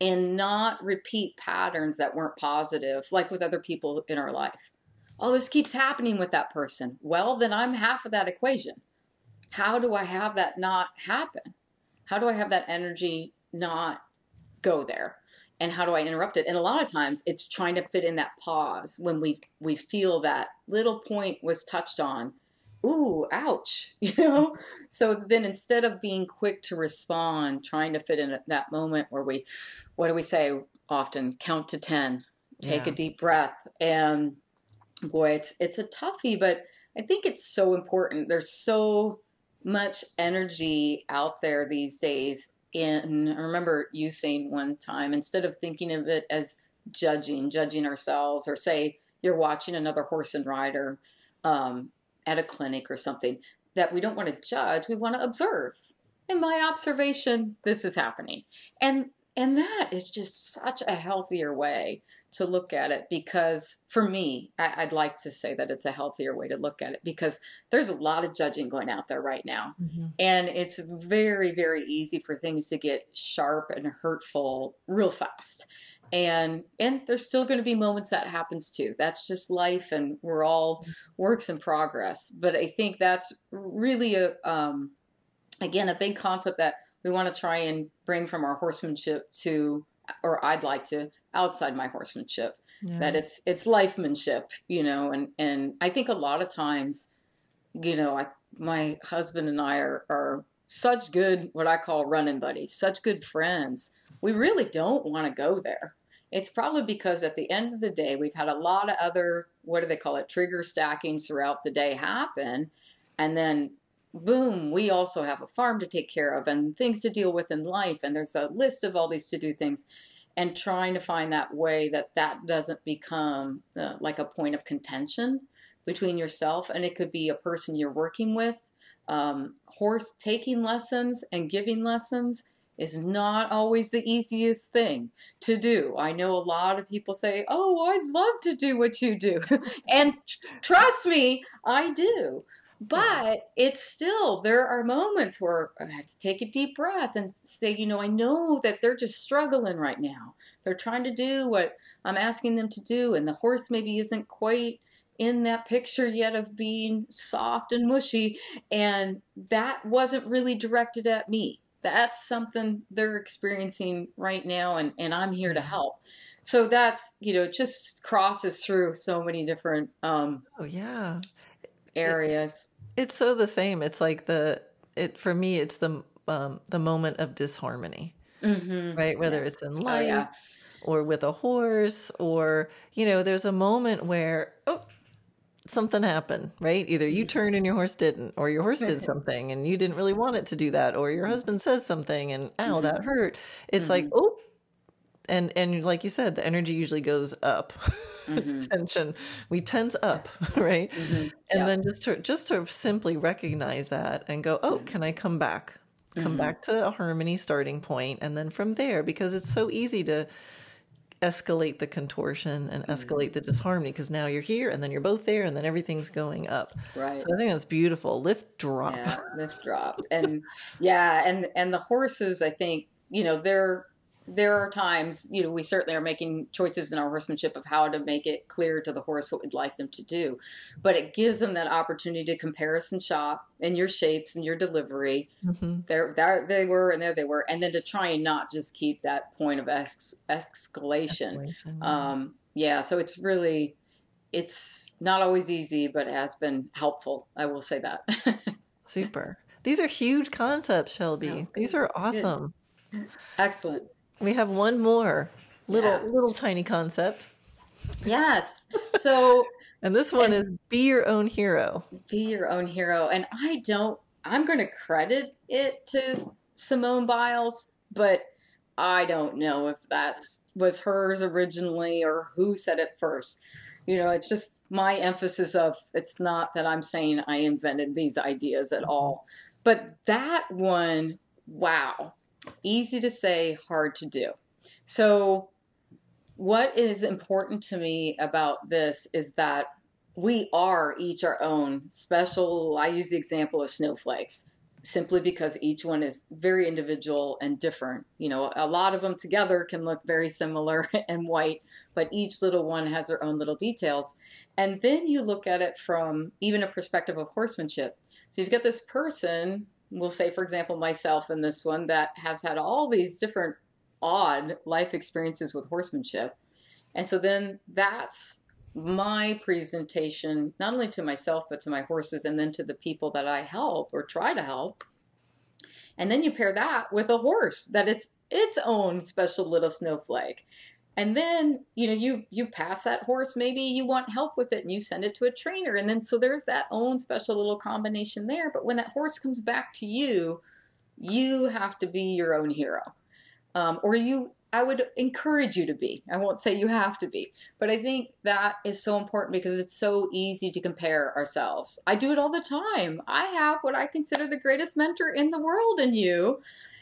and not repeat patterns that weren't positive, like with other people in our life. Oh, this keeps happening with that person. Well, then I'm half of that equation. How do I have that not happen? How do I have that energy not go there? And how do I interrupt it? And a lot of times it's trying to fit in that pause when we we feel that little point was touched on. Ooh, ouch, (laughs) you know? So then instead of being quick to respond, trying to fit in that moment where we what do we say often? Count to 10. Take yeah. a deep breath and boy, it's it's a toughie, but I think it's so important. There's so much energy out there these days in I remember you saying one time instead of thinking of it as judging, judging ourselves, or say you're watching another horse and rider um, at a clinic or something, that we don't want to judge, we want to observe. In my observation, this is happening, and and that is just such a healthier way to look at it because for me I, would like to say that it's a healthier way to look at it because there's a lot of judging going out there right now mm-hmm. and it's very very easy for things to get sharp and hurtful real fast and and there's still going to be moments that happens too that's just life and we're all mm-hmm. works in progress but i think that's really a um, again a big concept that we want to try and bring from our horsemanship to or I'd like to outside my horsemanship. Yeah. That it's it's lifemanship, you know, and and I think a lot of times, you know, I my husband and I are are such good what I call running buddies, such good friends. We really don't want to go there. It's probably because at the end of the day, we've had a lot of other what do they call it trigger stackings throughout the day happen, and then boom, we also have a farm to take care of and things to deal with in life. And there's a list of all these to do things. And trying to find that way that that doesn't become uh, like a point of contention between yourself and it could be a person you're working with. Um, horse taking lessons and giving lessons is not always the easiest thing to do. I know a lot of people say, Oh, I'd love to do what you do. (laughs) and trust me, I do. But it's still, there are moments where I have to take a deep breath and say, you know, I know that they're just struggling right now. They're trying to do what I'm asking them to do, and the horse maybe isn't quite in that picture yet of being soft and mushy. And that wasn't really directed at me. That's something they're experiencing right now, and, and I'm here to help. So that's, you know, just crosses through so many different um, oh, yeah areas. It, it's so the same. It's like the it for me. It's the um, the moment of disharmony, mm-hmm. right? Whether yeah. it's in life oh, yeah. or with a horse, or you know, there's a moment where oh something happened, right? Either you mm-hmm. turned and your horse didn't, or your horse did something and you didn't really want it to do that, or your husband says something and ow, that mm-hmm. hurt. It's mm-hmm. like, oh, and and like you said the energy usually goes up. (laughs) Mm-hmm. tension we tense up (laughs) right? Mm-hmm. and then just to just to simply recognize that and go oh can i come back? Come mm-hmm. back to a harmony starting point and then from there because it's so easy to escalate the contortion and mm-hmm. escalate the disharmony because now you're here and then you're both there and then everything's going up. Right. So i think that's beautiful. Lift drop. Yeah, lift drop. (laughs) And yeah and and the horses i think you know they're there are times, you know, we certainly are making choices in our horsemanship of how to make it clear to the horse what we'd like them to do. But it gives them that opportunity to comparison shop in your shapes and your delivery. Mm-hmm. There, there they were, and there they were, and then to try and not just keep that point of ex- escalation. escalation um, yeah, so it's really, it's not always easy, but it has been helpful. I will say that. (laughs) Super. These are huge concepts, Shelby. Oh, These are awesome. Good. Excellent. We have one more little yeah. little tiny concept. Yes. (laughs) So and this one and is be your own hero. Be your own hero. And I don't I'm going to credit it to Simone Biles, but I don't know if that's was hers originally or who said it first. You know, it's just my emphasis of it's not that I'm saying I invented these ideas at all. But that one, wow. Easy to say, hard to do. So, what is important to me about this is that we are each our own special. I use the example of snowflakes simply because each one is very individual and different. You know, a lot of them together can look very similar (laughs) and white, but each little one has their own little details. And then you look at it from even a perspective of horsemanship. So you've got this person, we'll say, for example, myself in this one, that has had all these different odd life experiences with horsemanship. And so then that's my presentation, not only to myself, but to my horses and then to the people that I help or try to help. And then you pair that with a horse that it's its own special little snowflake. And then, you know, you you pass that horse, maybe you want help with it and you send it to a trainer. And then so there's that own special little combination there. But when that horse comes back to you, you have to be your own hero. Um, or you I would encourage you to be. I won't say you have to be, but I think that is so important because it's so easy to compare ourselves. I do it all the time. I have what I consider the greatest mentor in the world in you,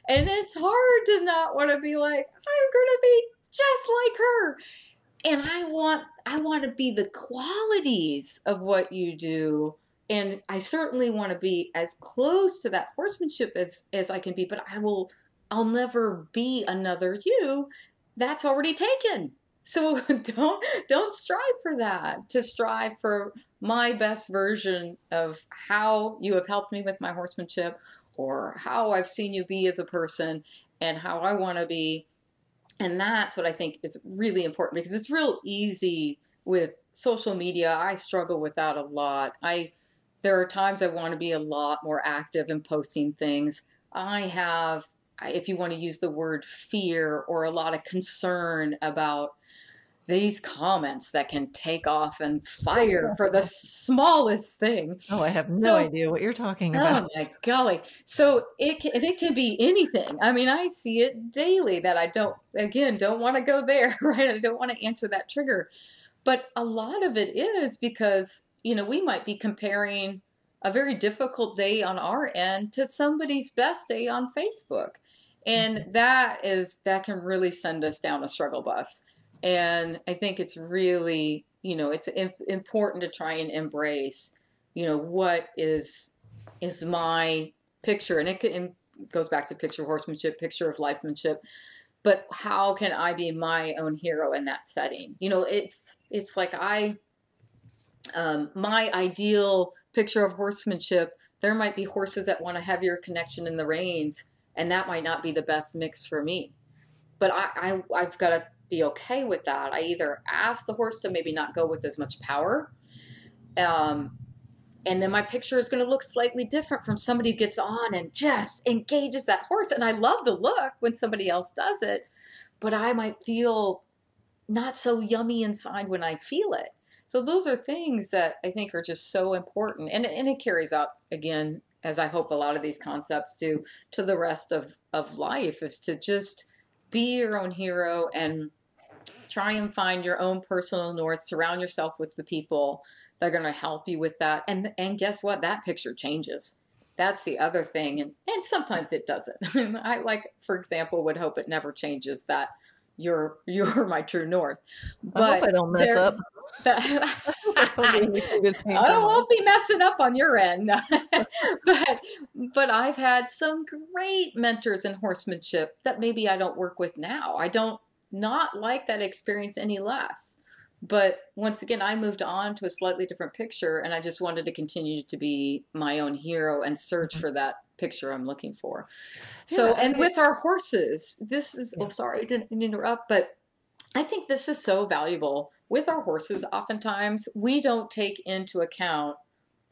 and it's hard to not want to be like, I'm going to be just like her. And I want I want to be the qualities of what you do and I certainly want to be as close to that horsemanship as as I can be, but I will I'll never be another you. That's already taken. So (laughs) don't don't strive for that. To strive for my best version of how you have helped me with my horsemanship or how I've seen you be as a person and how I want to be. And that's what I think is really important because it's real easy with social media. I struggle with that a lot. I there are times I want to be a lot more active in posting things. I have if you want to use the word fear or a lot of concern about these comments that can take off and fire for the smallest thing. Oh, I have no so, idea what you're talking about. Oh my golly! So it can, it can be anything. I mean, I see it daily that I don't again don't want to go there, (laughs) right? I don't want to answer that trigger, but a lot of it is because you know we might be comparing a very difficult day on our end to somebody's best day on Facebook and mm-hmm. that is that can really send us down a struggle bus and i think it's really you know it's important to try and embrace you know what is is my picture. And it, it goes back to picture horsemanship picture of lifemanship. But how can i be my own hero in that setting? You know it's it's like i um, my ideal picture of horsemanship there might be horses that want a heavier connection in the reins and that might not be the best mix for me. But I, I I've got to be okay with that. I either ask the horse to maybe not go with as much power, um, and then my picture is going to look slightly different from somebody who gets on and just engages that horse. And I love the look when somebody else does it, but I might feel not so yummy inside when I feel it. So those are things that I think are just so important, and and it carries out again as I hope a lot of these concepts do, to the rest of, of life is to just be your own hero and try and find your own personal north, surround yourself with the people that are going to help you with that. And, and guess what? That picture changes. That's the other thing. And, and sometimes it doesn't. (laughs) I like, for example, would hope it never changes that you're, (laughs) you're my true north. But I hope I don't mess up. (laughs) (laughs) I won't be messing up on your end. (laughs) but but I've had some great mentors in horsemanship that maybe I don't work with now. I don't not like that experience any less. But once again, I moved on to a slightly different picture and I just wanted to continue to be my own hero and search mm-hmm. for that picture I'm looking for. So, yeah, and with our horses, this is, oh, yeah. oh, sorry, I didn't interrupt, but I think this is so valuable with our horses, oftentimes we don't take into account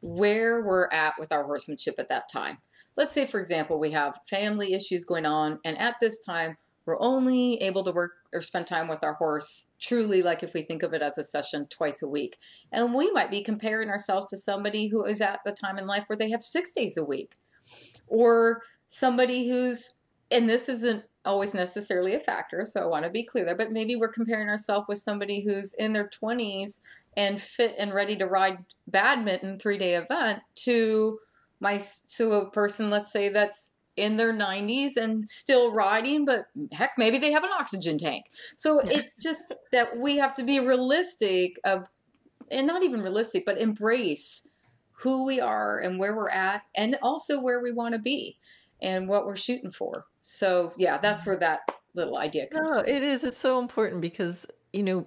where we're at with our horsemanship at that time. Let's say, for example, we have family issues going on, and at this time, we're only able to work or spend time with our horse truly like if we think of it as a session twice a week. And we might be comparing ourselves to somebody who is at the time in life where they have six days a week, or somebody who's, and this isn't always necessarily a factor, so I want to be clear there, but maybe we're comparing ourselves with somebody who's in their 20s and fit and ready to ride badminton three day event to my to a person let's say that's in their 90s and still riding but heck maybe they have an oxygen tank. So it's just that we have to be realistic of and not even realistic, but embrace who we are and where we're at, and also where we want to be and what we're shooting for. So, yeah, that's where that little idea comes No, from. it is. It's so important because, you know,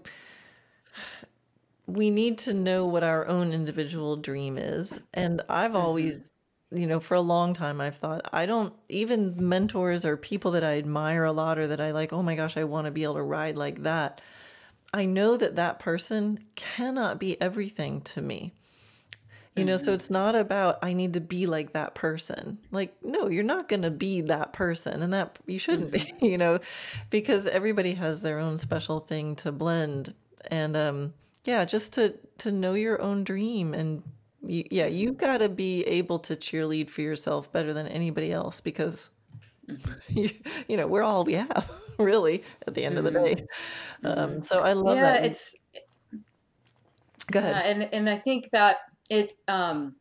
we need to know what our own individual dream is. And I've hmm always, you know, for a long time, I've thought, I don't, even mentors or people that I admire a lot or that I like, oh my gosh, I want to be able to ride like that. I know that that person cannot be everything to me. You know, so hmm it's not about I need to be like that person. Like, no, you're not going to be that person, and that you shouldn't be, hmm (laughs) you know, because everybody has their own special thing to blend. And um yeah, just to to know your own dream and you, yeah, you've got to be able to cheerlead for yourself better than anybody else because you, (laughs) you know, we're all we have, (laughs) really, at the end of the day. hmm Um so I love that. Yeah, that. it's Go yeah, ahead. and and I think that it um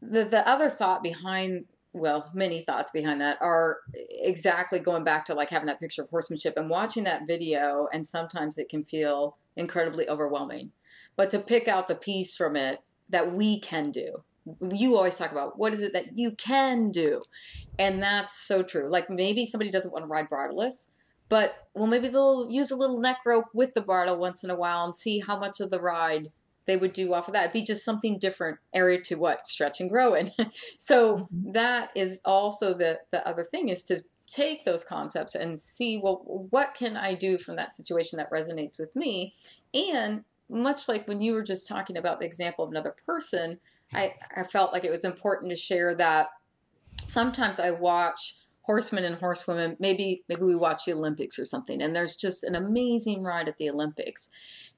the the other thought behind well many thoughts behind that are exactly going back to like having that picture of horsemanship and watching that video and sometimes it can feel incredibly overwhelming. But to pick out the piece from it that we can do. You always talk about what is it that you can do? And that's so true. Like maybe somebody doesn't want to ride bridleless but well maybe they'll use a little neck rope with the bridle once in a while and see how much of the ride they would do off of that. It'd be just something different area to what stretch and grow in. (laughs) so Mhm. that is also the the other thing is to take those concepts and see well what can I do from that situation that resonates with me and much like when you were just talking about the example of another person I, I felt like it was important to share that sometimes I watch horsemen and horsewomen maybe maybe we watch the olympics or something and there's just an amazing ride at the olympics.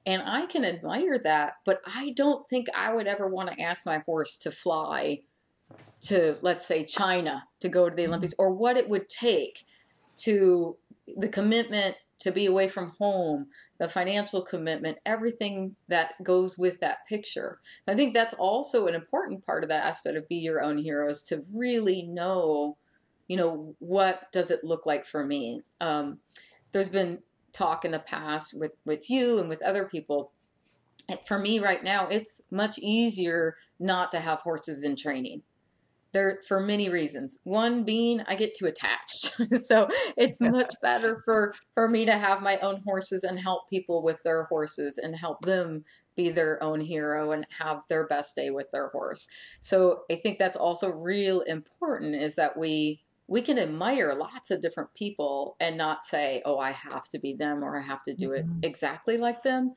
And i can admire that but i don't think i would ever want to ask my horse to fly to let's say china to go to the mm-hmm. olympics or what it would take to the commitment to be away from home the financial commitment everything that goes with that picture. I think that's also an important part of that aspect of be your own hero is to really know you know what does it look like for me? Um, there's been talk in the past with with you and with other people. For me right now it's much easier not to have horses in training. There for many reasons. One being i get too attached. (laughs) So it's much (laughs) better for for me to have my own horses and help people with their horses and help them be their own hero and have their best day with their horse. So i think that's also real important is that we we can admire lots of different people and not say oh i have to be them or i have to do it Mhm. exactly like them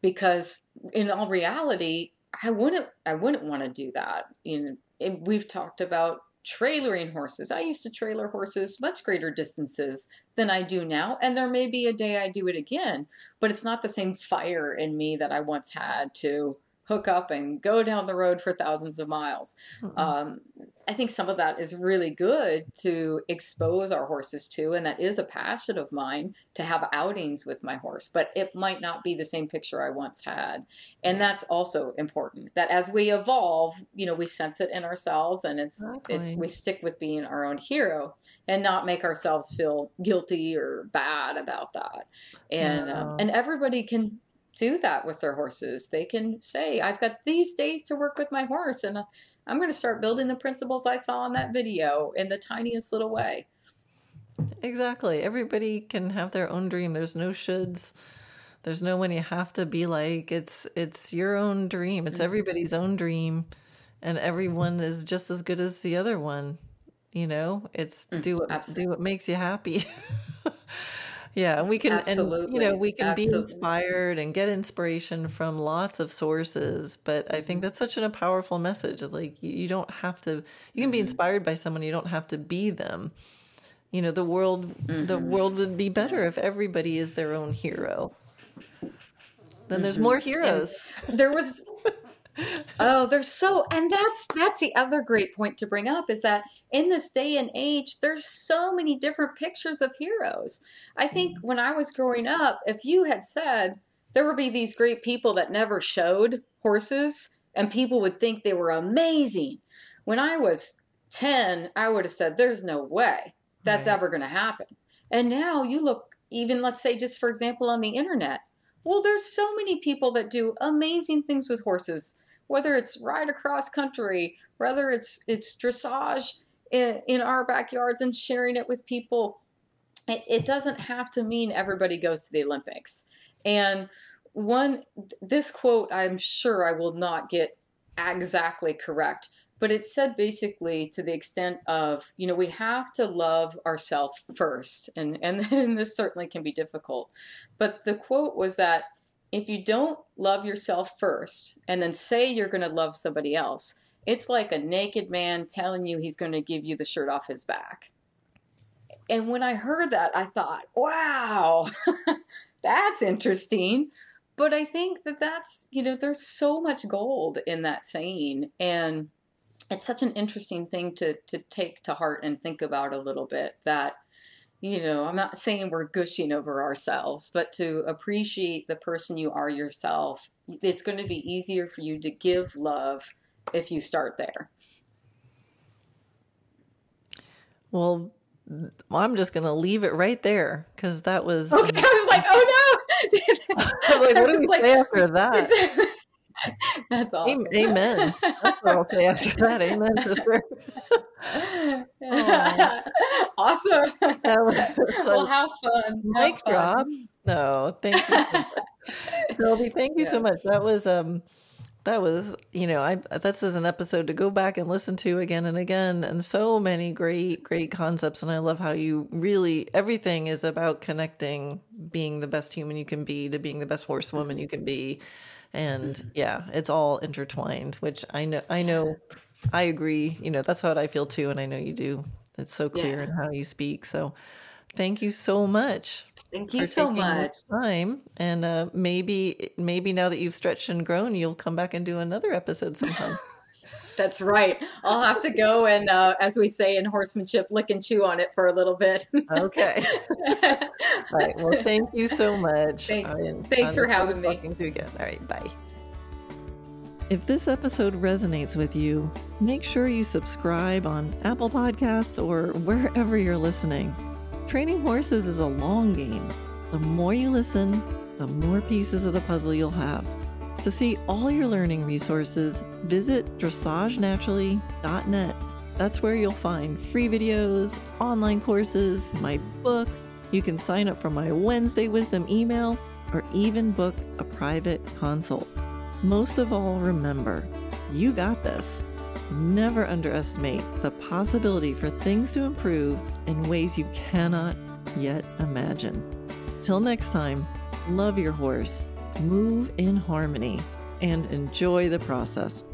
because in all reality i wouldn't i wouldn't want to do that you know we've talked about trailering horses. I used to trailer horses much greater distances than I do now, and there may be a day I do it again, but it's not the same fire in me that I once had to hook up and go down the road for thousands of miles. Mm-mm. Um, I think some of that is really good to expose our horses to, and that is a passion of mine to have outings with my horse, but it might not be the same picture I once had. And that's also important that as we evolve, you know, we sense it in ourselves and it's it's we stick with being our own hero and not make ourselves feel guilty or bad about that. And um, and everybody can do that with their horses. They can say, I've got these days to work with my horse and uh, I'm going to start building the principles I saw in that video in the tiniest little way. Exactly. Everybody can have their own dream. There's no shoulds. There's no one you have to be like. It's it's your own dream. It's Mhm. everybody's own dream, and everyone is just as good as the other one. You know, it's Mm, do what absolutely. do what makes you happy. (laughs) Yeah, and we can and you know, we can be inspired and get inspiration from lots of sources, but I think hmm that's such an, a powerful message of like you, you don't have to you can be hmm inspired by someone, you don't have to be them. You know, the world the hmm world would be better if everybody is their own hero. Then there's hmm more And heroes. there was Oh, there's so, and that's that's the other great point to bring up is that in this day and age, there's so many different pictures of heroes. I think when I was growing up, if you had said there would be these great people that never showed horses, and people would think they were amazing. When I was 10, I would have said, There's no way that's Right. ever going to happen. And now you look, even let's say, just for example, on the internet, Well, there's so many people that do amazing things with horses, whether it's ride across country, whether it's it's dressage in, in our backyards and sharing it with people. It, it doesn't have to mean everybody goes to the Olympics. And one, this quote, I'm sure I will not get exactly correct, but it said basically to the extent of you know we have to love ourselves first and and, and (laughs) this certainly can be difficult but the quote was that if you don't love yourself first and then say you're going to love somebody else it's like a naked man telling you he's going to give you the shirt off his back. And when i heard that i thought wow (laughs) that's interesting. But i think that that's you know there's so much gold in that saying and it's such an interesting thing to to take to heart and think about a little bit that you know i'm not saying we're gushing over ourselves but to appreciate the person you are yourself it's going to be easier for you to give love if you start there well i'm just going to leave it right there because that was okay i was like oh no (laughs) (laughs) like, what do we like, say after that (laughs) That's awesome. Amen. That's what I'll say after that. Amen, sister. (laughs) awesome. (laughs) well, have fun. Mic drop. No, thank you. (laughs) Shelby, thank you yeah. so much. That was um that was you know i this is an episode to go back and listen to again and again and so many great great concepts and i love how you really everything is about connecting being the best human you can be to being the best horsewoman you can be and mm-hmm. yeah it's all intertwined which i know i know i agree you know that's what i feel too and i know you do it's so clear yeah. in how you speak so thank you so much thank you so much time and uh, maybe maybe now that you've stretched and grown you'll come back and do another episode sometime (laughs) That's right. I'll have to go and, uh, as we say in horsemanship, lick and chew on it for a little bit. okay. (laughs) All right. Well, thank you so much. Thanks, thanks for having me. Talking to you again. All right. Bye. If this episode resonates with you, make sure you subscribe on Apple Podcasts or wherever you're listening. Training horses is a long game. The more you listen, the more pieces of the puzzle you'll have. To see all your learning resources, visit dressagenaturally.net. That's where you'll find free videos, online courses, my book. You can sign up for my Wednesday Wisdom email or even book a private consult. Most of all, remember, you got this. Never underestimate the possibility for things to improve in ways you cannot yet imagine. Till next time, love your horse move in harmony, and enjoy the process.